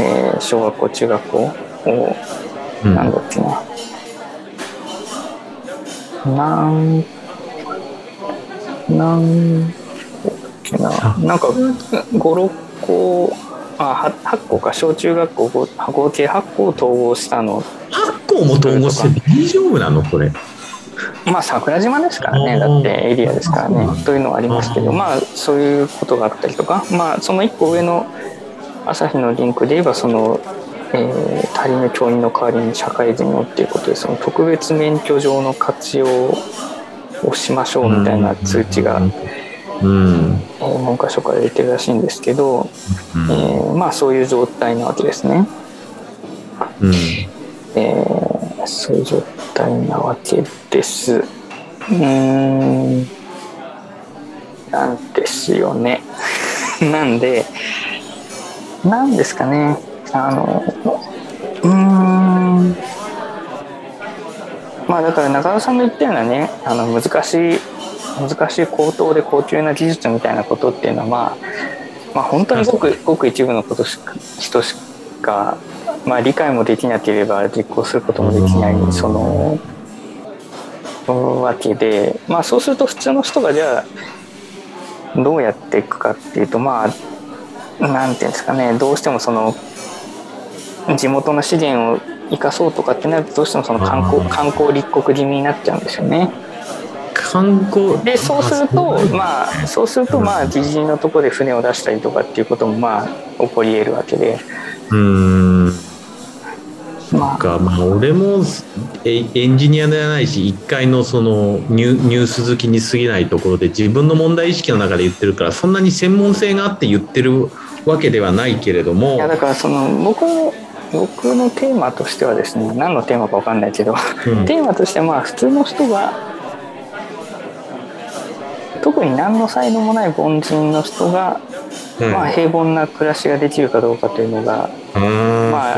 えー、小学校中学校を、うん、なんだっけな。なんなんけな。なんか56校あ8校か小中学校合計8校統合したの。8校も統合して大丈夫なの？これ。まあ桜島ですからね。だってエリアですからね。というのはありますけどまあそういうことがあったりとか。まあその1個上の朝日のリンクで言えばその、えー、足りぬ教員の代わりに社会人をっていうことでその特別免許状の活用をしましょうみたいな通知が、うん、文科省から出てるらしいんですけど、うん、えー、まあそういう状態なわけですね。うん、えー、そういう状態なわけです。うんなんですよね。なんでなんですかねあのうんまあだから中野さんが言ったようなねあの難しい難しい高等で高級な技術みたいなことっていうのはまあまあ本当にごくごく一部のことしか人しか、まあ、理解もできなければ実行することもできないそのわけで、まあ、そうすると普通の人がじゃあどうやっていくかっていうとまあなんていうんですかねどうしてもその地元の資源を生かそうとかってなるとどうしてもその観光観光立国気味になっちゃうんですよね。観光でそうするとまあそうするとまあ自陣のところで船を出したりとかっていうこともまあ起こり得るわけで。うん。まあ、か。まあ俺もエンジニアではないし1階のそのニュニュース好きに過ぎないところで自分の問題意識の中で言ってるからそんなに専門性があって言ってるわけではないけれども。いやだからその僕僕のテーマとしてはですね何のテーマか分かんないけど、うん、テーマとしてはまあ普通の人が特に何の才能もない凡人の人が、うん、まあ、平凡な暮らしができるかどうかというのがまあ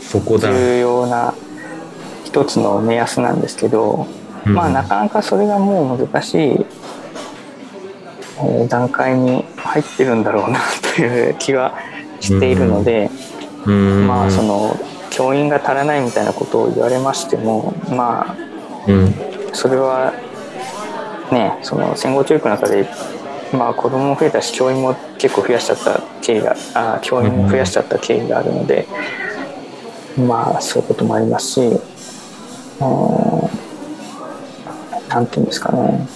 そこだ。重要な一つの目安なんですけど、うん、まあなかなかそれがもう難しい段階に入ってるんだろうなという気はしているので。まあその教員が足らないみたいなことを言われましてもまあ、それはねその戦後教育の中でまあ子供も増えたし教員も結構増やしちゃった経緯があ教員も増やしちゃった経緯があるので、まあそういうこともありますし何て言うんですかね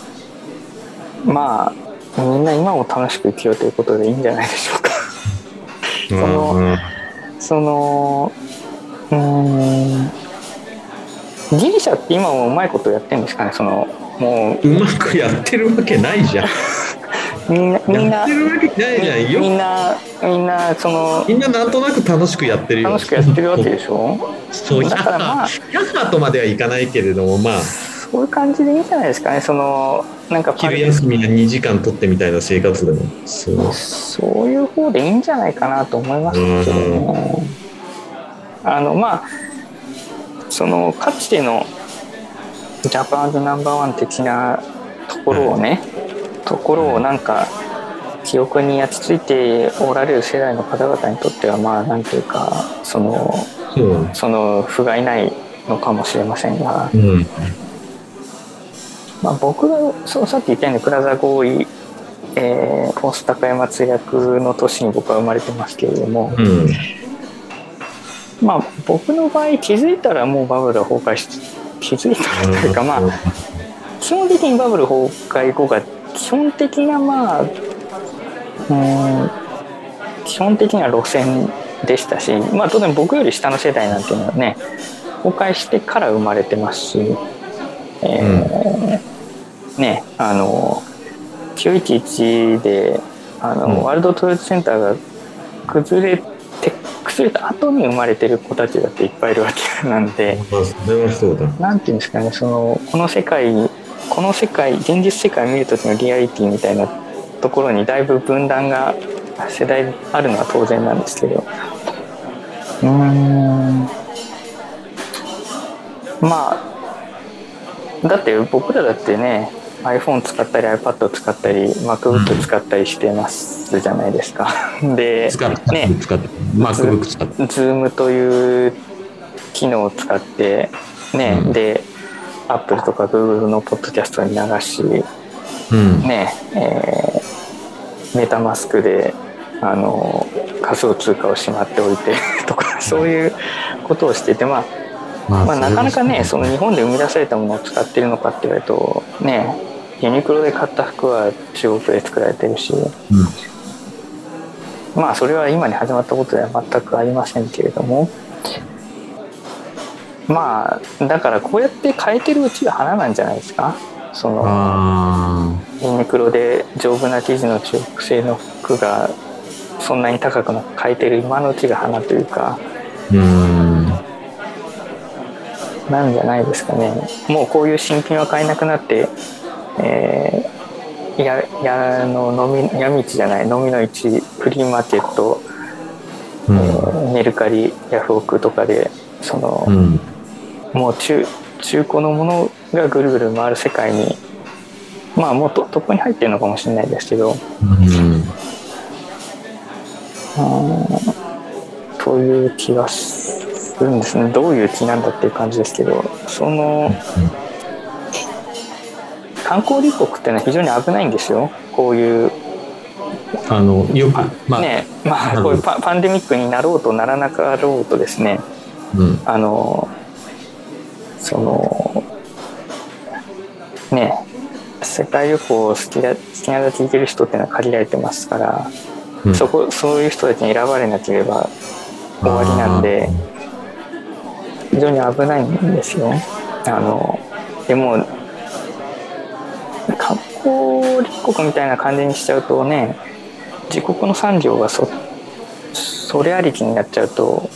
まあみんな今も楽しく生きようということでいいんじゃないでしょうか。そのそのうんギリシャって今もうまいことやってるんですかねそのもううまくやってるわけないじゃん。みんなみんな。みんなみんなそのみんななんとなく楽しくやってるよ。楽しくやってるわけでしょ？そうだからまあ。100とまではいかないけれどもまあ。そういう感じでいいんじゃないですかね。そのなんかパ昼リ休みが2時間取ってみたいな生活でも。そう。そういう方でいいんじゃないかなと思いますけどね。あのまあそのかつてのジャパンズナンバーワン的なところをね、ところをなんか記憶に焼き付いておられる世代の方々にとってはまあなんていうかそのそう。その不甲斐ないのかもしれませんが、うん。まあ、僕がそうさっき言ったようにプラザ合意、えー、ポス高山通訳の年に僕は生まれてますけれども、うん。まあ僕の場合気づいたらもうバブルは崩壊し気づいたらというかまあ基本的にバブル崩壊後が基本的なまあうーん基本的には路線でしたしまあ当然僕より下の世代なんていうのはね崩壊してから生まれてますし、えーねあの911であの、うん。ワールドトレードセンターが崩れて崩れた後に生まれてる子たちだっていっぱいいるわけなんで。まあそれはそうだなんていうんですかねそのこの世界この世界現実世界を見る時のリアリティみたいなところにだいぶ分断が世代あるのは当然なんですけどうーんまあだって僕らだってね iPhone 使ったり iPad 使ったり MacBook 使ったりしてますじゃないですか。でね。使って MacBook 使って Zoom という機能を使ってね、うん。で Apple とか Google のポッドキャストに流しうん。ね。えーメタマスクであの仮想通貨をしまっておいて とかそういうことをしててまあままあ、なかなかねそのの日本で生み出されたものを使ってるのかって言われるとねユニクロで買った服は中国で作られてるし。まあそれは今に始まったことでは全くありませんけれども。まあだからこうやって変えてるうちが花なんじゃないですか。そのあユニクロで丈夫な生地の中国製の服がそんなに高くなく買えてる今のうちが花というか。ーうん。なんじゃないですかね。もうこういう新品は買えなくなって、えーややあの飲み夜道じゃない飲みの市フリーマーケット、うん。えーメルカリヤフオクとかでその、うん。もう中中古のものがぐるぐる回る世界にまあもうとトップに入ってるのかもしれないですけどうん。という気がするんですね。どういう気なんだっていう感じですけどその観光立国ってのは非常に危ないんですよ。こういうあのよくまあ、ねまあこういうパパンデミックになろうとならなかろうとですね。うん。あのそのね世界旅行好きだ好きなだけ行ける人っていうのは限られてますから、うん。そこそういう人たちに選ばれなければ終わりなんで非常に危ないんですよ。あのでも観光立国みたいな感じにしちゃうとね自国の産業がそそれありきになっちゃうと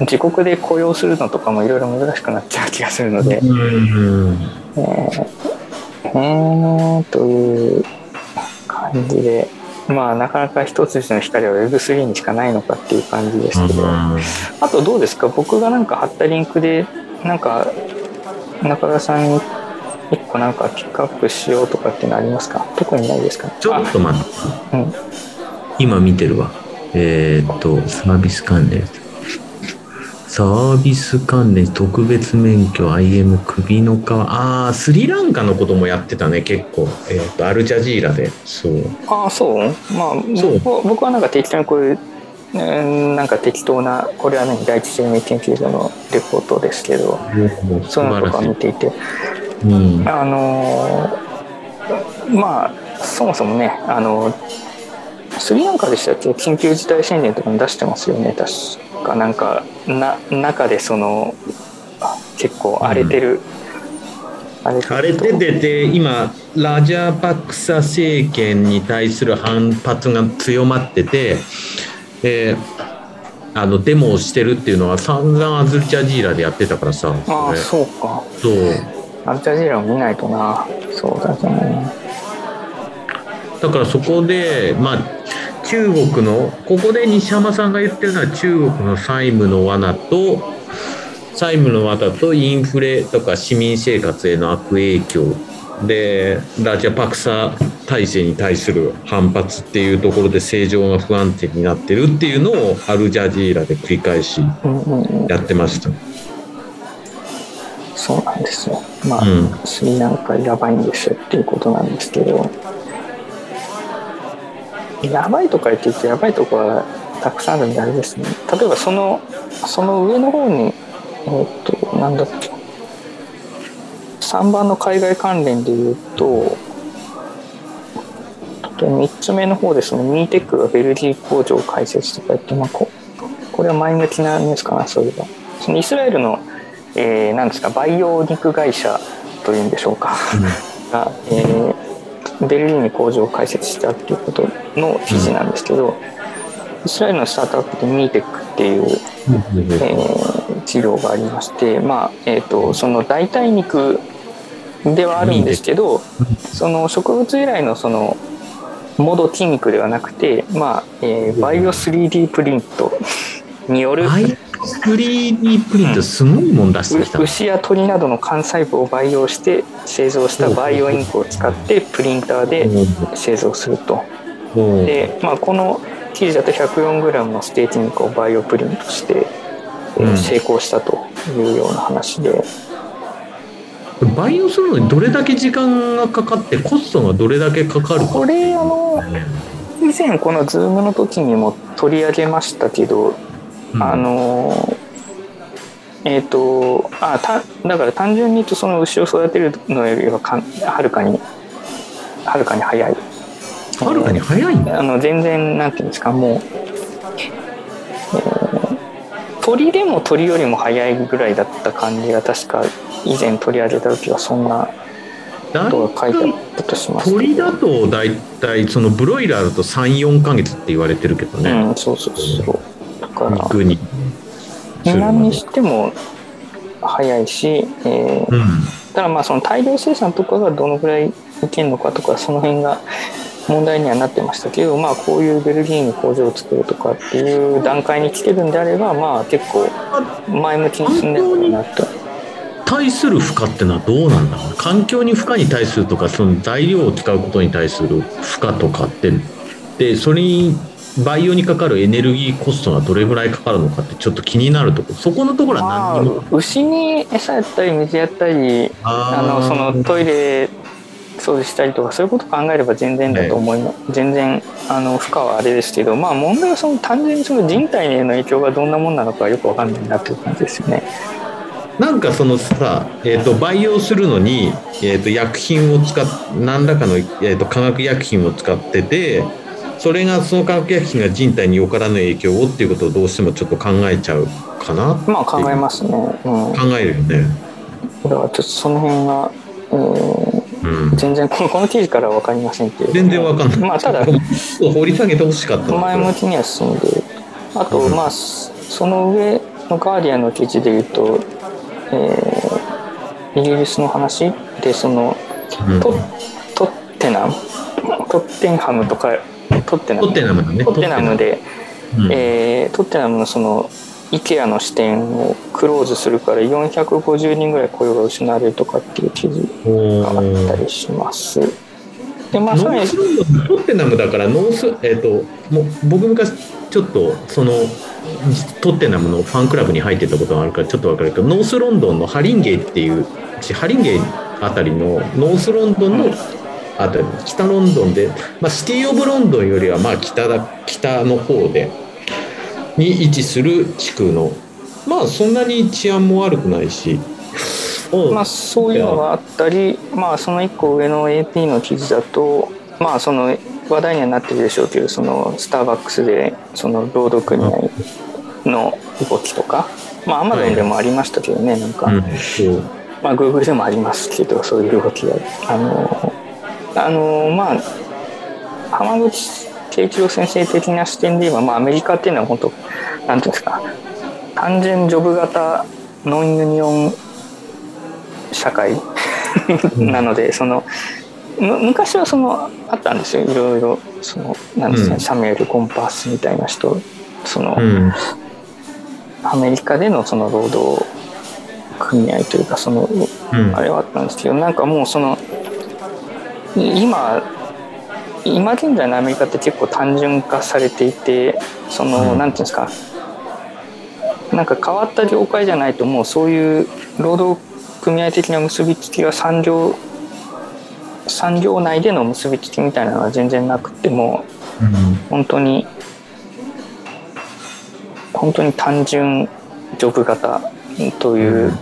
自国で雇用するのとかもいろいろ難しくなっちゃう気がするので、うんえーえーという感じでまあなかなか一筋の光は Web3 にしかないのかっていう感じですけど、あとどうですか？僕がなんか貼ったリンクでなんか中田さんに一個なんかピックアップしようとかってのありますか？特にないですかちょっと待って。あうん。今見てるわ。えーっとサービス関連。サービス関連特別免許 IM 首の皮。ああスリランカのこともやってたね結構。えーっとアルジャジーラで。そう。ああそう？まあそう。僕はなんか適当にこういううんなんか適当なこれはね第一生命研究所のレポートですけど。そういうのとか見ていてうん。あのーまあそもそもねあのスリランカでしたっけ緊急事態宣言とかも出してますよね確かなんかな中でそのあ結構荒れてる、荒れてあれると。で出て今ラジャパクサ政権に対する反発が強まってて、えーあのデモをしてるっていうのは散々アズルチャジーラでやってたからさあそうか。そうアルジャジーラを見ないとなそうだねだからそこでまあ中国のここで西山さんが言ってるのは中国の債務の罠と債務の罠とインフレとか市民生活への悪影響でラジャパクサ体制に対する反発っていうところで政情が不安定になってるっていうのをアルジャジーラで繰り返しやってました。そうなんですよ。まあ、うん。スリランカやばいんですよっていうことなんですけど。やばいとか言って言ってやばいとこはたくさんあるんであれですね。例えばそのその上の方にえーっとなんだっけ。3番の海外関連で言うと3つ目の方でそのミーテックがベルギー工場を開設とか言って、まあ、ここれは前向きなニュースかなそういえば。そのイスラエルの、えーなんですか培養肉会社というんでしょうか、が、えーベルリンに工場を開設したっていうことの記事なんですけど、イスラエルのスタートアップでミーテックっていう、えー治療がありまして、まあえー、とその代替肉ではあるんですけどその植物由来のそのモド筋肉ではなくて、まあえーバイオ 3D プリントによるアイ 3D プリントすごいもん出してきた。う牛や鳥などの幹細胞を培養して製造したバイオインクを使ってプリンターで製造すると。うん。で、まあ、この記事だと 104g のステーキ肉をバイオプリントして、成功したというような話で、培養するのにどれだけ時間がかかってコストがどれだけかかるかこれあのね以前この Zoom の時にも取り上げましたけど、うん。あのえっ、とあただから単純に言うとその牛を育てるのよりはかんはるかにはるかに早い。はるかに早いんだ。あの全然なんていうんですかもう、えー鳥でも鳥よりも早いぐらいだった感じが確か以前取り上げた時はそんなだことが書いてあったとします鳥だと大体そのブロイラーだと34ヶ月って言われてるけどね、うんそうそうそう。だから。肉に。するま何にで。しても早いし、えーうん。ただまあその大量生産とかがどのぐらいいけるのかとかその辺が問題にはなってましたけどまあこういうベルギーに工場を作るとかっていう段階に来てるんであればまあ結構前向きに進んでるのかなと対する負荷ってのはどうなんだろう？環境に負荷に対するとかその材料を使うことに対する負荷とかってでそれに培養にかかるエネルギーコストがどれぐらいかかるのかってちょっと気になるとこ。ろそこのところはま何にも。あ牛に餌やったり水やったりあのそのトイレ掃除したりとかそういうこと考えれば全然だと思います、全然あの負荷はあれですけどまあ問題はその単純にその人体への影響がどんなもんなのかよくわかんないなっていう感じですよね。なんかそのさ、えー、と培養するのに、えー、と薬品を使っ何らかの、えー、と化学薬品を使っててそれがその化学薬品が人体によからぬ影響をっていうことをどうしてもちょっと考えちゃうかなまあ考えますね。うん。だ考えるよね。からちょっとその辺が、えーうん、全然このこの記事からは分かりませんけれども。全然わかんない。まあただ掘り下げてほしかったな前向きには進んであと、うん。まあそその上のガーディアンの記事で言うと、えーイギリスの話でそのうん。トトッテナム？トッテンハムとかトッテナムトッテナムだね。トッテナムで、うんえートッテナムのその IKEA の支店をクローズするから450人ぐらい雇用が失われるとかっていう記事おがあったーりします。でまあノースロンドントッテナムだからノースえっ、ともう僕昔ちょっとそのトッテナムのファンクラブに入ってたことがあるからちょっと分かるけどノースロンドンのハリンゲイっていうハリンゲイあたりのノースロンドンのあたり北ロンドンで、まあ、シティ・オブ・ロンドンよりはまあ北だ北の方でに位置する地区のまあそんなに治安も悪くないし、まあ、そういうのがあったり、まあ、その一個上の AP の記事だと、まあ、その話題にはなってるでしょうけどそのスターバックスでその労働組合の動きとか、まあ、アマゾンでもありましたけどねなんか、うん、そう。まあ、Google でもありますけどそういう動きがあのあのまあ浜口圭一郎先生的な視点で言えば、まあ、アメリカっていうのは本当なんていうんですか単純ジョブ型ノンユニオン社会なのでそのむ昔はそのあったんですよ。いろいろそのなんですね、うん。サミュエル・コンパースみたいな人その、うん。アメリカでのその労働組合というかそのうん。あれはあったんですけどなんかもうそのい今今現在のアメリカって結構単純化されていてその、うん。なんていうんですか。なんか変わった業界じゃないともうそういう労働組合的な結びつきが産業産業内での結びつきみたいなのは全然なくても本当に本当に単純ジョブ型という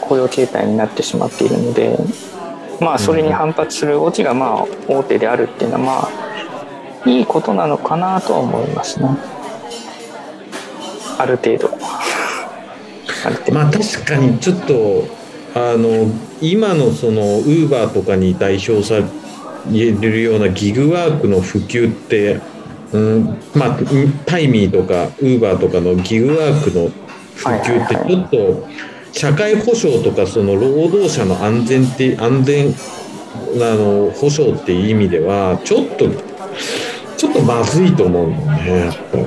雇用形態になってしまっているのでまあそれに反発するオチがまあ大手であるっていうのはまあいいことなのかなとは思いますね。ある程度。ある程度。まあ確かにちょっとあの今のそのウーバーとかに代表されるようなギグワークの普及って、うん、まあタイミーとかウーバーとかのギグワークの普及ってちょっと社会保障とかその労働者の安全って安全あの保障っていう意味ではちょっとちょっとまずいと思うんだよねやっぱり。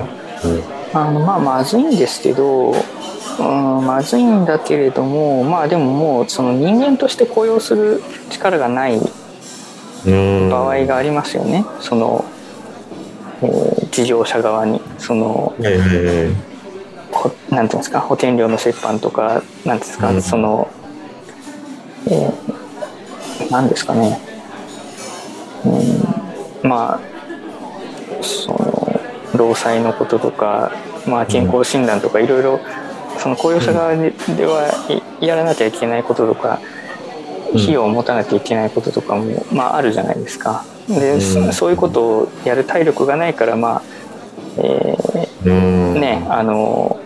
あのまあまずいんですけど、うん、まずいんだけれどもまあでももうその人間として雇用する力がないうん。場合がありますよね。その、えー事業者側に。そのはいはいはい。ほなんていうんですか保険料の折半とかなんていうんですか、うん。その、えーなんですかね、うん、まあその労災のこととか、まあ、健康診断とかいろいろその雇用者側でではいやらなきゃいけないこととかうん。費用を持たなきゃいけないこととかも、まあ、あるじゃないですか。で、うん。そそういうことをやる体力がないからまあ、えーうん。ねあの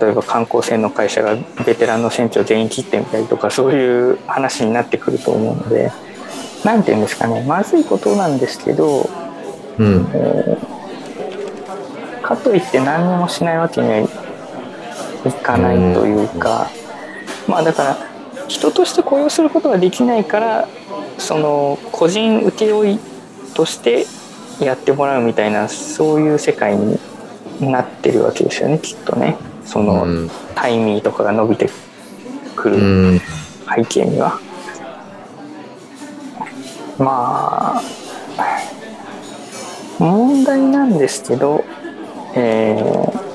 例えば観光船の会社がベテランの船長全員切ってみたりとかそういう話になってくると思うので何て言うんですかねまずいことなんですけど、うん。えーかといって何にもしないわけにはいかないというか、まあだから人として雇用することができないからその個人請負としてやってもらうみたいなそういう世界になってるわけですよねきっとね。その、うん。タイミーとかが伸びてくうるん。背景には、まあ問題なんですけど、えー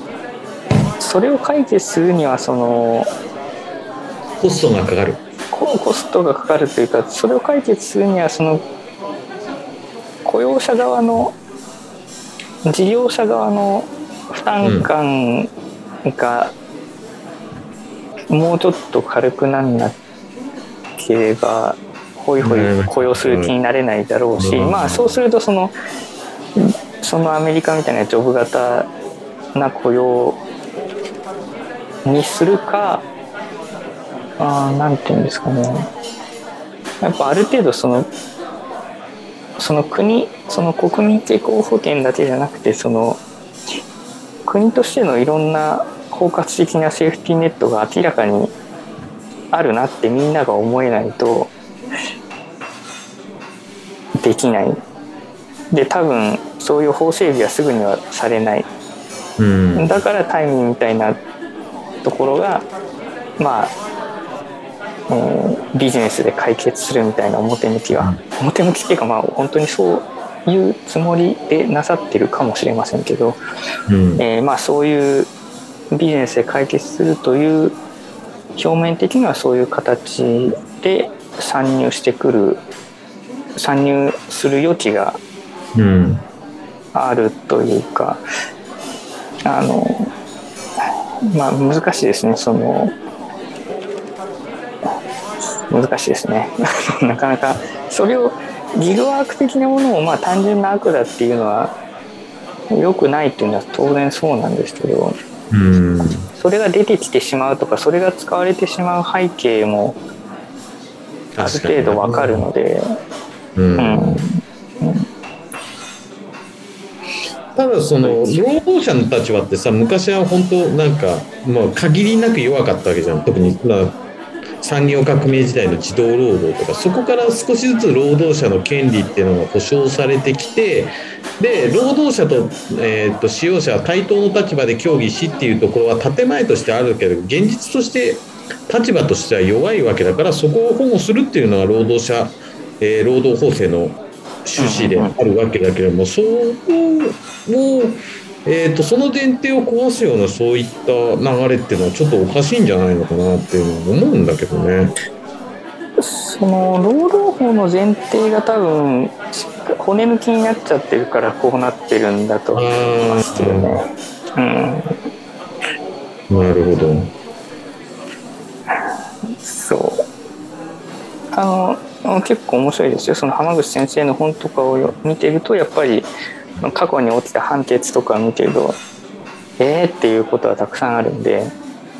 それを解決するにはそのコストがかかる。ココストがかかるというかそれを解決するにはその雇用者側の事業者側の負担感がもうちょっと軽くなんなければホイホイ雇用する気になれないだろうし、うん。まあそうするとそのそのアメリカみたいなジョブ型な雇用にするかあーなんていうんですかね。やっぱある程度そのその国その国民健康保険だけじゃなくてその国としてのいろんな包括的なセーフティーネットが明らかにあるなってみんなが思えないとできないで多分そういう法整備はすぐにはされないうん。だからタイミーみたいなところがまあ、えービジネスで解決するみたいな表向きは、表向きっていうかまあ本当にそういうつもりでなさってるかもしれませんけど、うん。えーまあそういうビジネスで解決するという表面的にはそういう形で参入してくる参入する余地がうん。あるというかあのまあ難しいですねその難しいですね。なかなか。それをギグワーク的なものをまあ単純な悪だっていうのは良くないっていうのは当然そうなんですけどうん。それが出てきてしまうとかそれが使われてしまう背景もある程度わかるので、うん。うん。ただその労働者の立場ってさ昔は本当なんかまあ限りなく弱かったわけじゃん。特にまあ産業革命時代の児童労働とかそこから少しずつ労働者の権利っていうのが保障されてきてで労働者と,、えー、と使用者は対等の立場で協議しっていうところは建前としてあるけど現実として立場としては弱いわけだからそこを保護するっていうのが労働者、えー労働法制の趣旨であるわけだけれども、そこを、えー、とその前提を壊すようなそういった流れっていうのはちょっとおかしいんじゃないのかなっていうのは思うんだけどね。その労働法の前提が多分骨抜きになっちゃってるからこうなってるんだと思いますけどね。うん、なるほど。そうあの結構面白いですよその浜口先生の本とかをよ見てるとやっぱり過去に起きた判決とかを見てるとえーっていうことはたくさんあるんで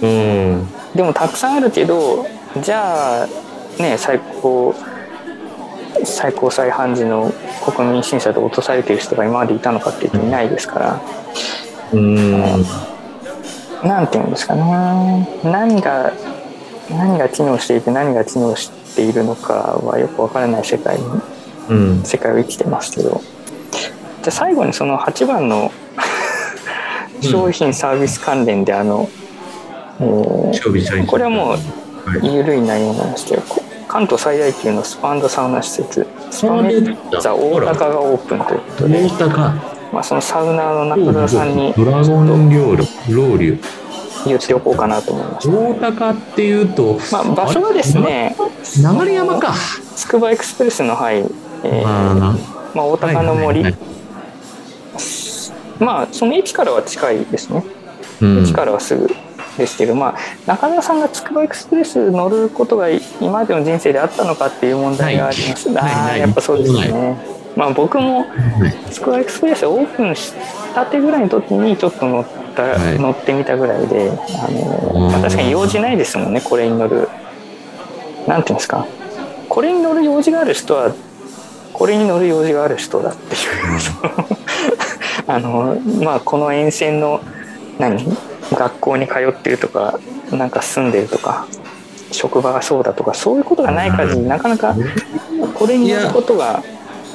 うん。でもたくさんあるけどじゃあね最高最高裁判事の国民審査で落とされてる人が今までいたのかっていうといないですからうん。なんていうんですかね何が何が機能していて何が機能しているのかはよくわからない世界にうん。世界を生きてますけどじゃあ最後にその8番の商品サービス関連であの、えー勝負社員これはもうはい。緩い内容なんですけどこ関東最大級のスパサウナ施設スパメッツァ大高がオープンということで、大高。まあ、そのサウナーの中田さんにドラゴン料理、ロウリュ。言っておこうかなと思いました、大高っていうと、まあ、場所はですね流山か。つくばエクスプレスのはい、えーまあ、大高の森、はいはいまあその駅からは近いですね。うん。駅からはすぐですけど、まあ、中田さんがつくばエクスプレス乗ることが今までの人生であったのかっていう問題があります、ないあない。あやっぱそうですなねまあ僕もつくばエクスプレスオープンしたてぐらいの時にちょっと乗った、はい。乗ってみたぐらいであの、まあ、うん確かに用事ないですもんねこれに乗る。なんていうんですか。これに乗る用事がある人はこれに乗る用事がある人だっていうあのまあこの沿線の何学校に通ってるとかなんか住んでるとか職場がそうだとかそういうことがない限りなかなかこれに乗ることが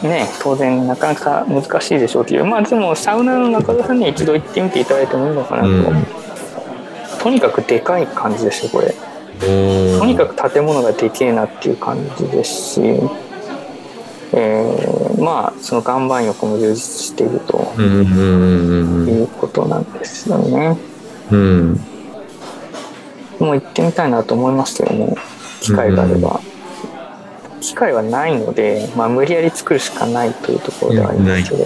ね当然なかなか難しいでしょうけどまあでもサウナの中田さんには一度行ってみていただいてもいいのかなと、うん。とにかくでかい感じですよこれ。とにかく建物がでけえなっていう感じですし、えーまあその岩盤浴も充実しているとうんうんうんいうことなんですよね。うん。うんもう行ってみたいなと思いますけどね機会があれば。機会はないので、まあ、無理やり作るしかないというところではありますけど、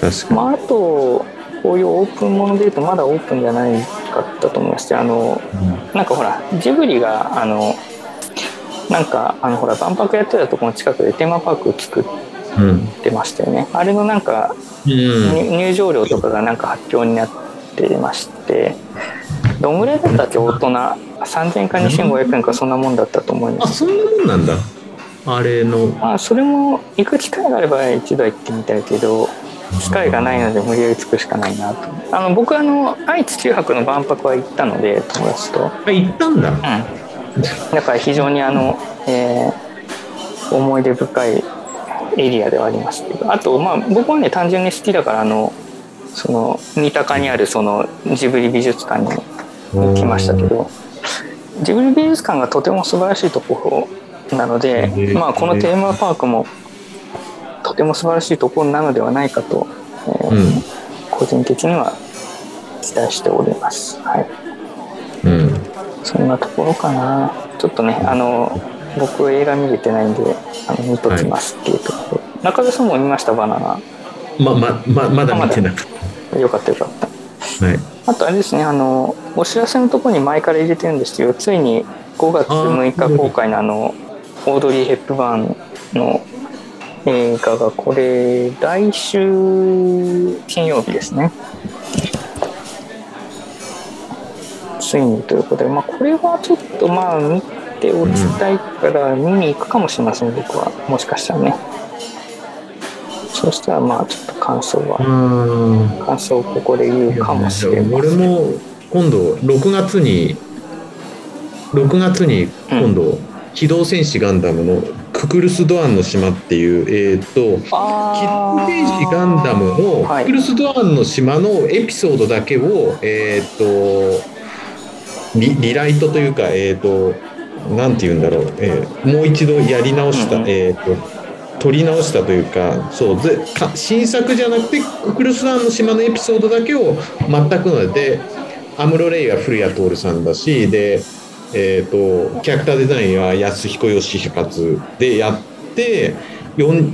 確かまあ、あとこういうオープンものでいうとまだオープンじゃないかったと思いましてあのになんかほらジブリがあのなんかあのほら万博やってたところの近くでテーマパーク作っうん。てましたよね。あれのなんかうん。入入場料とかがなんか発表になってましてどんぐらいだったっけ大人。3000円か2500円かそんなもんだったと思います。あそんなもんなんだ。あれの。まあそれも行く機会があれば一度行ってみたいけど機会がないので無理やり着くしかないなと。あの僕あの愛知九博の万博は行ったので友達と。あ行ったんだ。うん。だから非常にあの、えー思い出深いエリアではありますけどあとまあ僕はね単純に好きだからあのその三鷹にあるそのジブリ美術館に行きましたけどジブリ美術館がとても素晴らしいところなのでまあこのテーマパークもとても素晴らしいところなのではないかと、えーうん個人的には期待しております。はいうんそんなところかな。ちょっとね、あの、僕映画見れてないんで、あの見ときますっていうと。中田さんも見ました、バナナ。ままままだ見てなかっよかったよかった。たはいあとあれですね、あの、お知らせのところに前から入れてるんですけど、ついに5月6日公開のあの、オードリー・ヘップバーンの映画が、これ、来週金曜日ですね。ついにということで、まあ、これはちょっとまあ見ておきたいから見に行くかもしれません、僕は。もしかしたらね。そしたらまあちょっと感想は、うん。感想をここで言うかもしれません。俺も今度6月に6月に今度、機動戦士ガンダムのククルス・ドアンの島っていう、えっ、と、機あ動戦士ガンダムのはい。ククルス・ドアンの島のエピソードだけを、えっ、と、リリライトというか、えっ、と、なんて言うんだろう、えーもう一度やり直した、うんうんえっ、と、取り直したというか、そう、ぜか新作じゃなくて、ククルス・ドアンの島のエピソードだけを全くので、アムロ・レイは古谷徹さんだし、で、えー、とキャラクターデザインは安彦義勝でやって4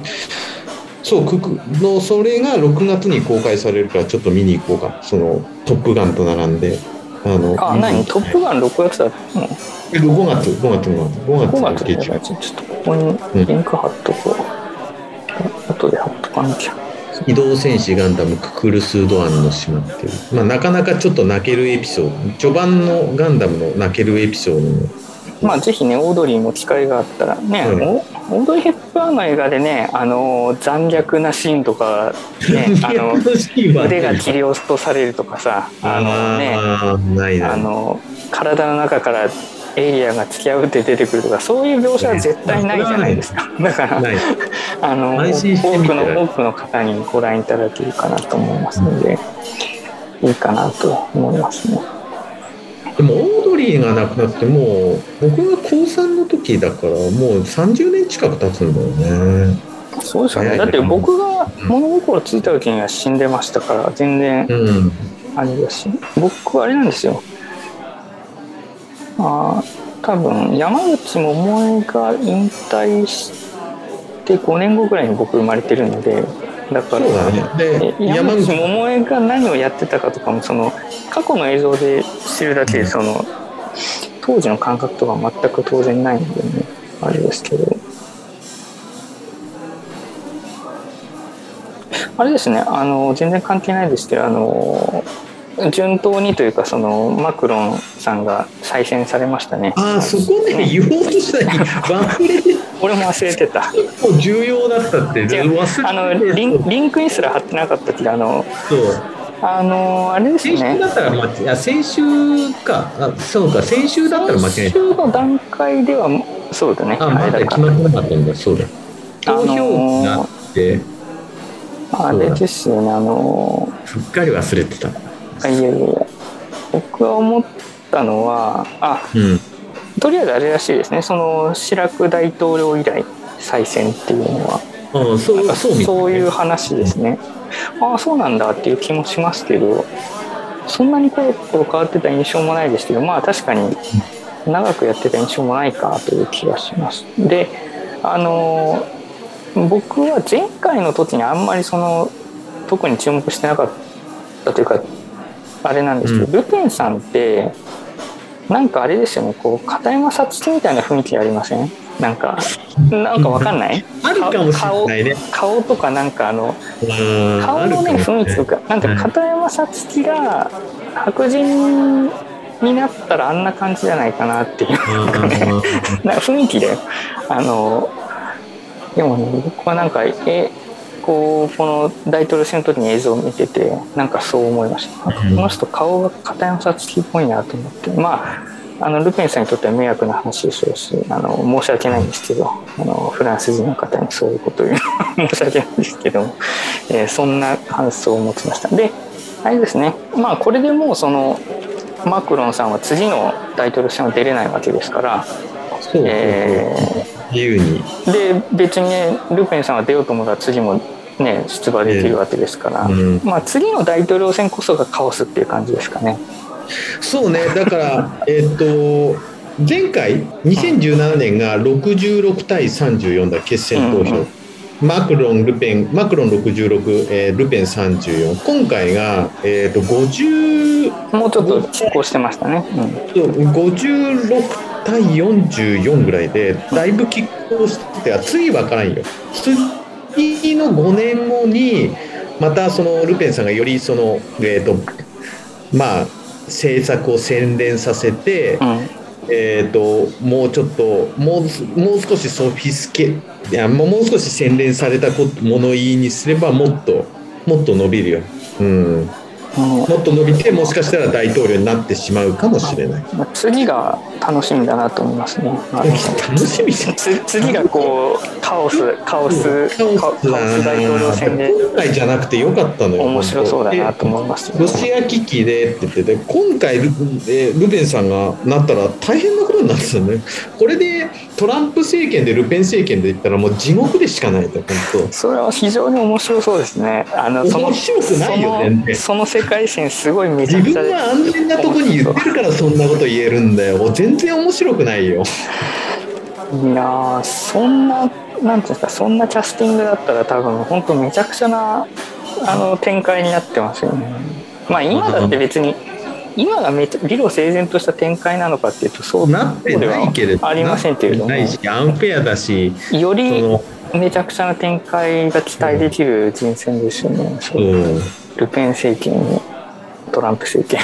そうくくのそれが6月に公開されるからちょっと見に行こうか。その「トップガン」と並んで。あのあ、何？トップガン6月だった？のえ5月5月の5 ?5 月月だちょっとここにリンク貼っとこう。後で貼っとかなきゃ。機動戦士ガンダムククルス・ドアンの島っていう、まあ、なかなかちょっと泣けるエピソード。序盤のガンダムの泣けるエピソードの。まあぜひね、オードリーも機会があったらね、うん。おオードリー・ヘップバーンの映画でね、あの残虐なシーンとか、ね、あの腕が切り落とされるとかさ、あのね、あの体の中からエイリアンが突き破って出てくるとかそういう描写は絶対ないじゃないですか。だからあの多くの多くの方にご覧いただけるかなと思いますので、いいかなと思いますね。でもオードリーが亡くなってもう僕が高3の時だからもう30年近く経つんだよね。そうですよね。だって僕が物心ついた時には死んでましたから全然うん。あれだし、僕はあれなんですよ。あー多分山口百恵が引退して5年後ぐらいに僕生まれてるのでだからね。山口百恵が何をやってたかとかもその過去の映像で知るだけでその当時の感覚とか全く当然ないんでねあれですけど。あれですねあの全然関係ないですけどあの順当にというかそのマクロンさんが再選されましたね。ああそこで言おうとしたら忘れて俺も忘れてた。結構重要だったって忘れてあのリンリンクにすら貼ってなかったけどあのそう。あのあれです先週ねだったら間違先週か。あそうか先週だったら間違いない先週の段階ではそうだね。あまだ決まってなかったんだ。そうだ。あのー投票があって。あれですよねあのすっかり忘れてたあいやいやいや僕が思ったのはあうんとりあえずあれらしいですねそのシラク大統領以来再選っていうのはああそうそういう話ですね。ああそうなんだっていう気もしますけどそんなにコロコロ変わってた印象もないですけどまあ確かに長くやってた印象もないかという気がします。であの僕は前回の時にあんまりその特に注目してなかったというかあれなんですけど、うん。ルペンさんってなんかあれですよねこう片山さつきみたいな雰囲気ありません？なんかなんかわかんない？あるかもしれないね。顔顔とかなんかあのうん。顔のね雰囲気とかなんか片山さつきが白人になったらあんな感じじゃないかなっていうなんか雰囲気だよあのでもね僕はなんかえこうこの大統領選の時に映像を見ててなんかそう思いました。この人顔が片山さつきっぽいなと思って。まああのルペンさんにとっては迷惑な話でしょうしあの申し訳ないんですけどあのフランス人の方にそういうことを言うのは申し訳ないんですけども、えーそんな感想を持ちました。であれですね。まあこれでもうそのマクロンさんは次の大統領選は出れないわけですから、え自由に。ーで別にねルペンさんは出ようと思ったら次もね出馬できるわけですから、うん。まあ次の大統領選こそがカオスっていう感じですかね。そうね。だから えっと前回2017年が66対34だ決選投票、うんうんマクロンルペンマクロン66、えールペン34今回が、えっと50もうちょっと拮抗してましたね。うん。56対44ぐらいでだいぶ拮抗してて次分からんよ。次の5年後にまたそのルペンさんがよりそのえっ、とまあ政策を洗練させて、うん。えー、ともうちょっともうもう少しソフィスケいやもうもう少し洗練された物言いにすればもっともっと伸びるよ。うんもっと伸びてもしかしたら大統領になってしまうかもしれない。まあ次が楽しみだなと思いますね。楽しみ 次がこうカオスカオスカオス大統領選で。今回じゃなくてよかったのよ。面白そうだなと思いますロシア危機でって言ってて今回ル,、えールベンさんがなったら大変なことになってたよね。これでトランプ政権でルペン政権で言ったらもう地獄でしかないと本それは非常に面白そうですね。あのその面白くないよ全然。そのその世界線すごいめちゃくちゃで分が安全なとこに言ってるからそんなこと言えるんだよ。全然面白くないよ。いやーそんななんていうんですかそんなキャスティングだったら多分本当めちゃくちゃなあの展開になってますよね。まあ今だって別に今がめちゃ理路整然とした展開なのかっていうとそうなってないけれどありませんけれども。なってないしアンフェアだしそよりのめちゃくちゃな展開が期待できる人選ですよね。うんルペン政権にトランプ政権。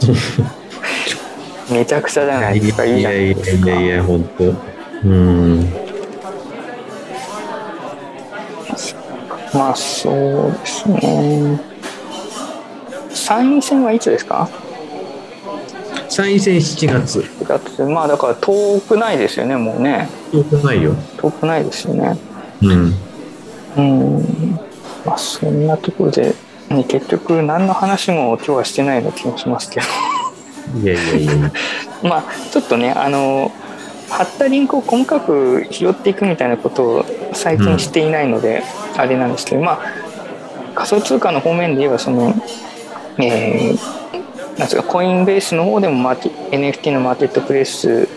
めちゃくちゃじゃないですか。いいじゃないやいですかやいやいや本当。うん。まあそうですね。参院選はいつですか？参院選7月。だってまあだから遠くないですよねもうね。よくないよ。遠くないですよね。うん。うん。まあそんなところで、ね、結局何の話も今日はしてないような気もしますけど。いやいやいや。まあちょっとねあの貼ったリンクを細かく拾っていくみたいなことを最近していないので、あれなんですけどまあ仮想通貨の方面で言えばそのえーなんですかコインベースの方でもマーケ NFT のマーケットプレイス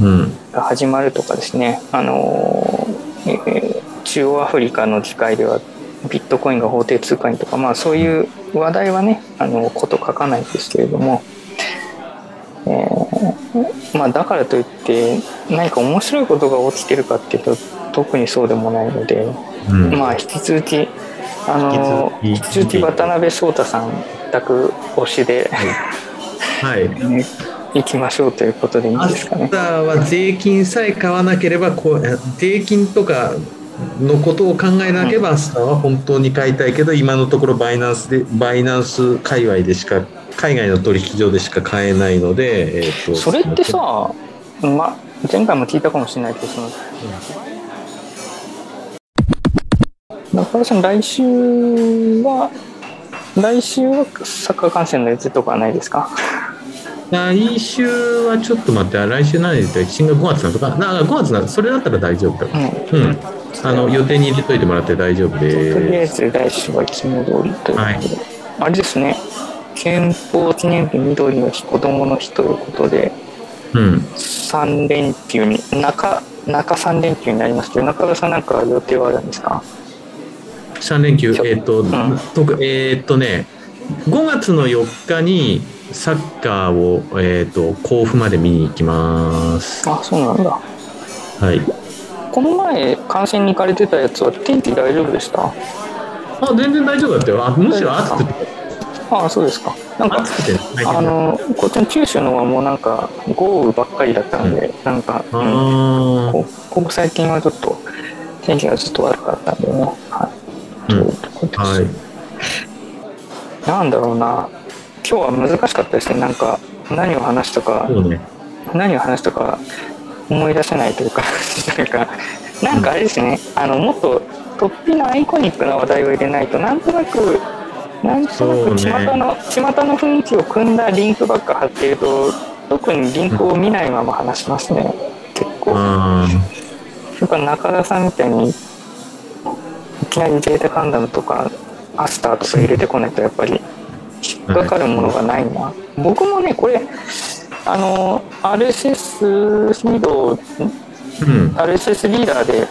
うん。が始まるとかですね。あのー、えー中央アフリカの議会ではビットコインが法定通貨にとかまあそういう話題はねあのこと書かないんですけれども、えーまあ、だからといって何か面白いことが起きてるかっていうと特にそうでもないので、うん。まあ引き続きあの引引き続き渡辺壮太さん宅推しで、はい。ね、行きましょうということでいいですかね。は税金さえ買わなければこう税金とかのことを考えなければ、アスターは本当に買いたいけど今のところバイナンスでバイナンス界隈でしか海外の取引所でしか買えないので、えーとそれってさ、ま、前回も聞いたかもしれないけどその中田さん来週は来週はサッカー観戦の予定とかはないですか？来週はちょっと待って来週何で言ったら新が5月なのか？な5月なそれだったら大丈夫だうん。うんあの予定に入れといてもらって大丈夫とりあえでず来週はいつも通りということで、はい。あれですね。憲法記念日緑の日子供の日ということでうん。3連休に中中3連休になりますけど中田さんなんか予定はあるんですか？3連休えっ、と、ん。とくえっ、とね5月の4日にサッカーを、えー、と甲府まで見に行きます。あそうなんだ。はいこの前観戦に行かれてたやつは天気大丈夫でした？あ全然大丈夫だったよ。あむしろ暑くて。ああそうですか。なんかあのこっちの九州のはもうなんか豪雨ばっかりだったので、なんか、うん。あこここ最近はちょっと天気がずっと悪かったんでね。はい、うん。はい。なんだろうな。今日は難しかったですね。なんか何を話したか。ね。何を話したか思い出せないというか なんかなんかあれですね、あのもっと突飛なアイコニックな話題を入れないとなんとなくなんとなく巷ね。の、巷の雰囲気を組んだリンクばっか貼っていると特にリンクを見ないまま話しますね。結構。やあっぱ中田さんみたいにいきなりデータガンダムとかアスターとか入れてこないとやっぱり引っかかるものがないな、僕もねこれあの RSS フィードーうん。RSS リーダーで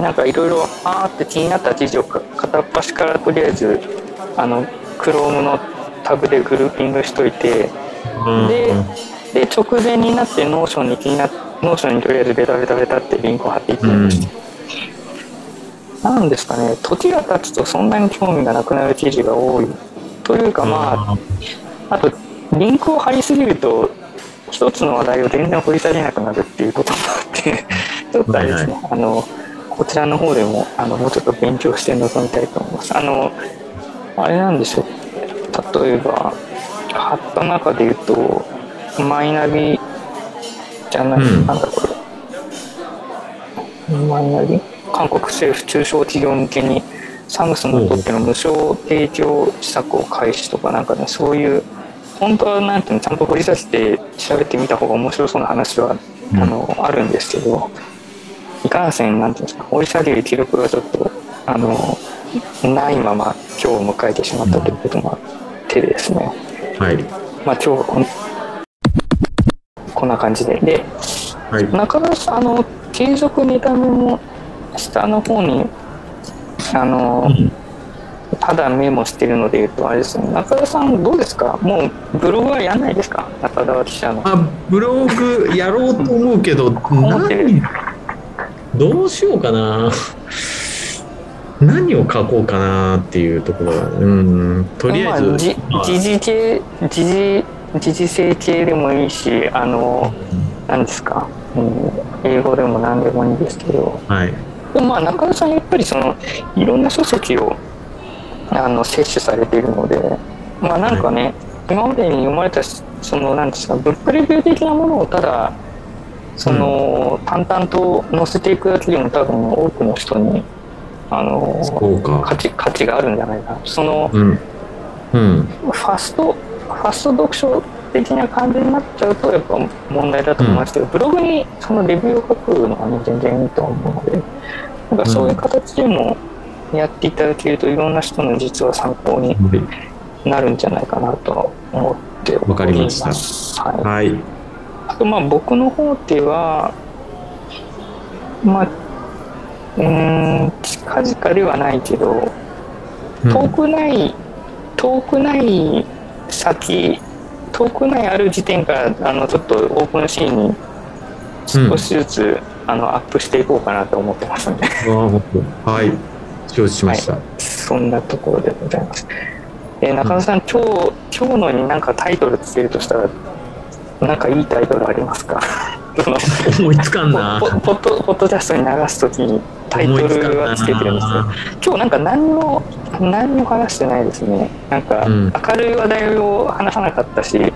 なんかいろいろあーって気になった記事をか片っ端からとりあえずあの Chrome のタブでグルーピングしといてでで直前になって Notion に気にな Notion にとりあえずベタベタベタってリンクを貼っていってうん。ました、なんですかね時が経つとそんなに興味がなくなる記事が多い。というかまああとリンクを貼りすぎると一つの話題を全然掘り下げなくなるっていうこともあってちょっとあれですね、あのこちらの方でもあのもうちょっと勉強して臨みたいと思います。あのあれなんでしょう。例えば貼った中で言うとマイナビじゃない、うん。なんだこれ。マイナビ？韓国政府中小企業向けにサムスンにとっての無償提供施策を開始とかなんかねそういう本当はなんていうのちゃんと掘り出して調べてみた方が面白そうな話は、うんあのあるんですけどいかんせんなんていうんですか掘り下げる記録がちょっとあのないまま今日を迎えてしまったということもあってですね、はい。まあ今日はこんこんな感じでではい。中田さんあの継続ネタメも下の方にあの、ただメモしてるので言うとあれですね。中田さんどうですか？もうブログはやんないですか？中田記者の。あ、ブログやろうと思うけど、思ってる。何、どうしようかな。何を書こうかなっていうところが、うん、とりあえず、まあ、時事系時事時事性系でもいいしあの何ですか、うん、英語でも何でもいいんですけど。はい。でもまあ中田さんやっぱりそのいろんな書籍をあの摂取されているのでまあなんかね、今までに読まれたそのなんですかブックレビュー的なものをただその、淡々と載せていくだけでも多分多くの人にあの。価値価値があるんじゃないかなそのうん。うん。ファストファスト読書的な感じになっちゃうとやっぱ問題だと思いますけど、ブログにそのレビューを書くのはね全然いいと思うのでなんかそういう形でもやっていただけるといろんな人の実は参考になるんじゃないかなと思っておりわかりました。はい、はい。あとまあ僕の方ではまあうーん近々ではないけど遠くない、遠くない先遠くないある時点からあのちょっとオープンシーンに少しずつ、あのアップしていこうかなと思ってますんで。はい。承知しました。そんなところでございます。えー中野さん、今日今日のになんかタイトルつけるとしたらなんかいいタイトルありますか？思いつかんな。ポポッドポッドキャストに流すときにタイトルはつけてるんですよ。今日なんか何の何も話してないですね。なんかうん明るい話題を話さなかったし、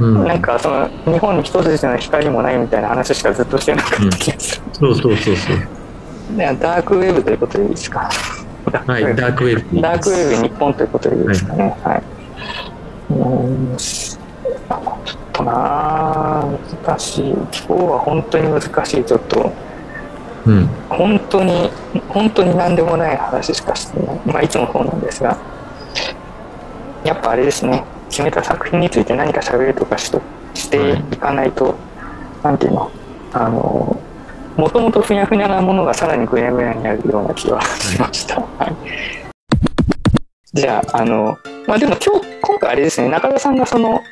うん。なんかその日本に一筋の光もないみたいな話しかずっとしてなかった気がする。そうそうそうそう。でダークウェブということでいいですか？はい。ダークウェブ。ダークウェブ日本ということでいいですかね？はい。うーんあちょっとなぁ難しい。今日は本当に難しい。ちょっと。うん。本当に本当に何でもない話しかしてない、まあ、いつもそうなんですがやっぱあれですね決めた作品について何か喋るとかしとしていかないと、なんていうの？あのもともとふにゃふにゃなものがさらにぐにゃぐにゃになるような気はしました、はい、じゃああのまあでも今日今回あれですね中田さんがその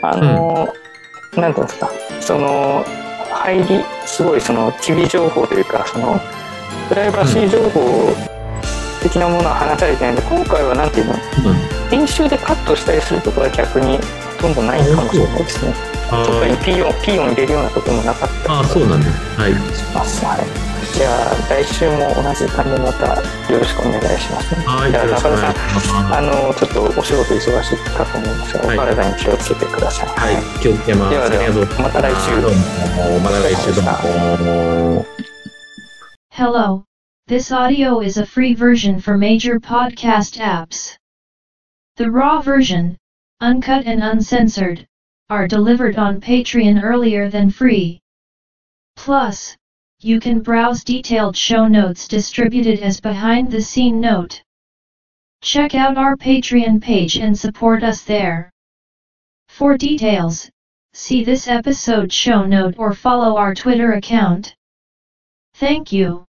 あの、なんていうんですかその入りすごいその機微情報というかそのプライバシー情報的なものは話されてないんで今回はなんていうの編集でカットしたりするところは逆にほとんどないかもしれないですね。あ特にピーヨンピーヨン入れるようなこともなかったあ、そうなんだ。はい。ますはいじゃあ来週も同じ感じでまたよろしくお願いしますねはい。じゃあ中田さんします。あのちょっとお仕事忙しいかと思いますが、はいお体に気をつけてくださいはい。気をつけます。ではでは。また来週どうも。また来週どうも。Hello. This audio is a free version for major podcast apps. The raw version, uncut and uncensored, are delivered on Patreon earlier than free. Plus, you can browse detailed show notes distributed as behind the scene note. Check out our Patreon page and support us there. For details, see this episode show note or follow our Twitter account. Thank you.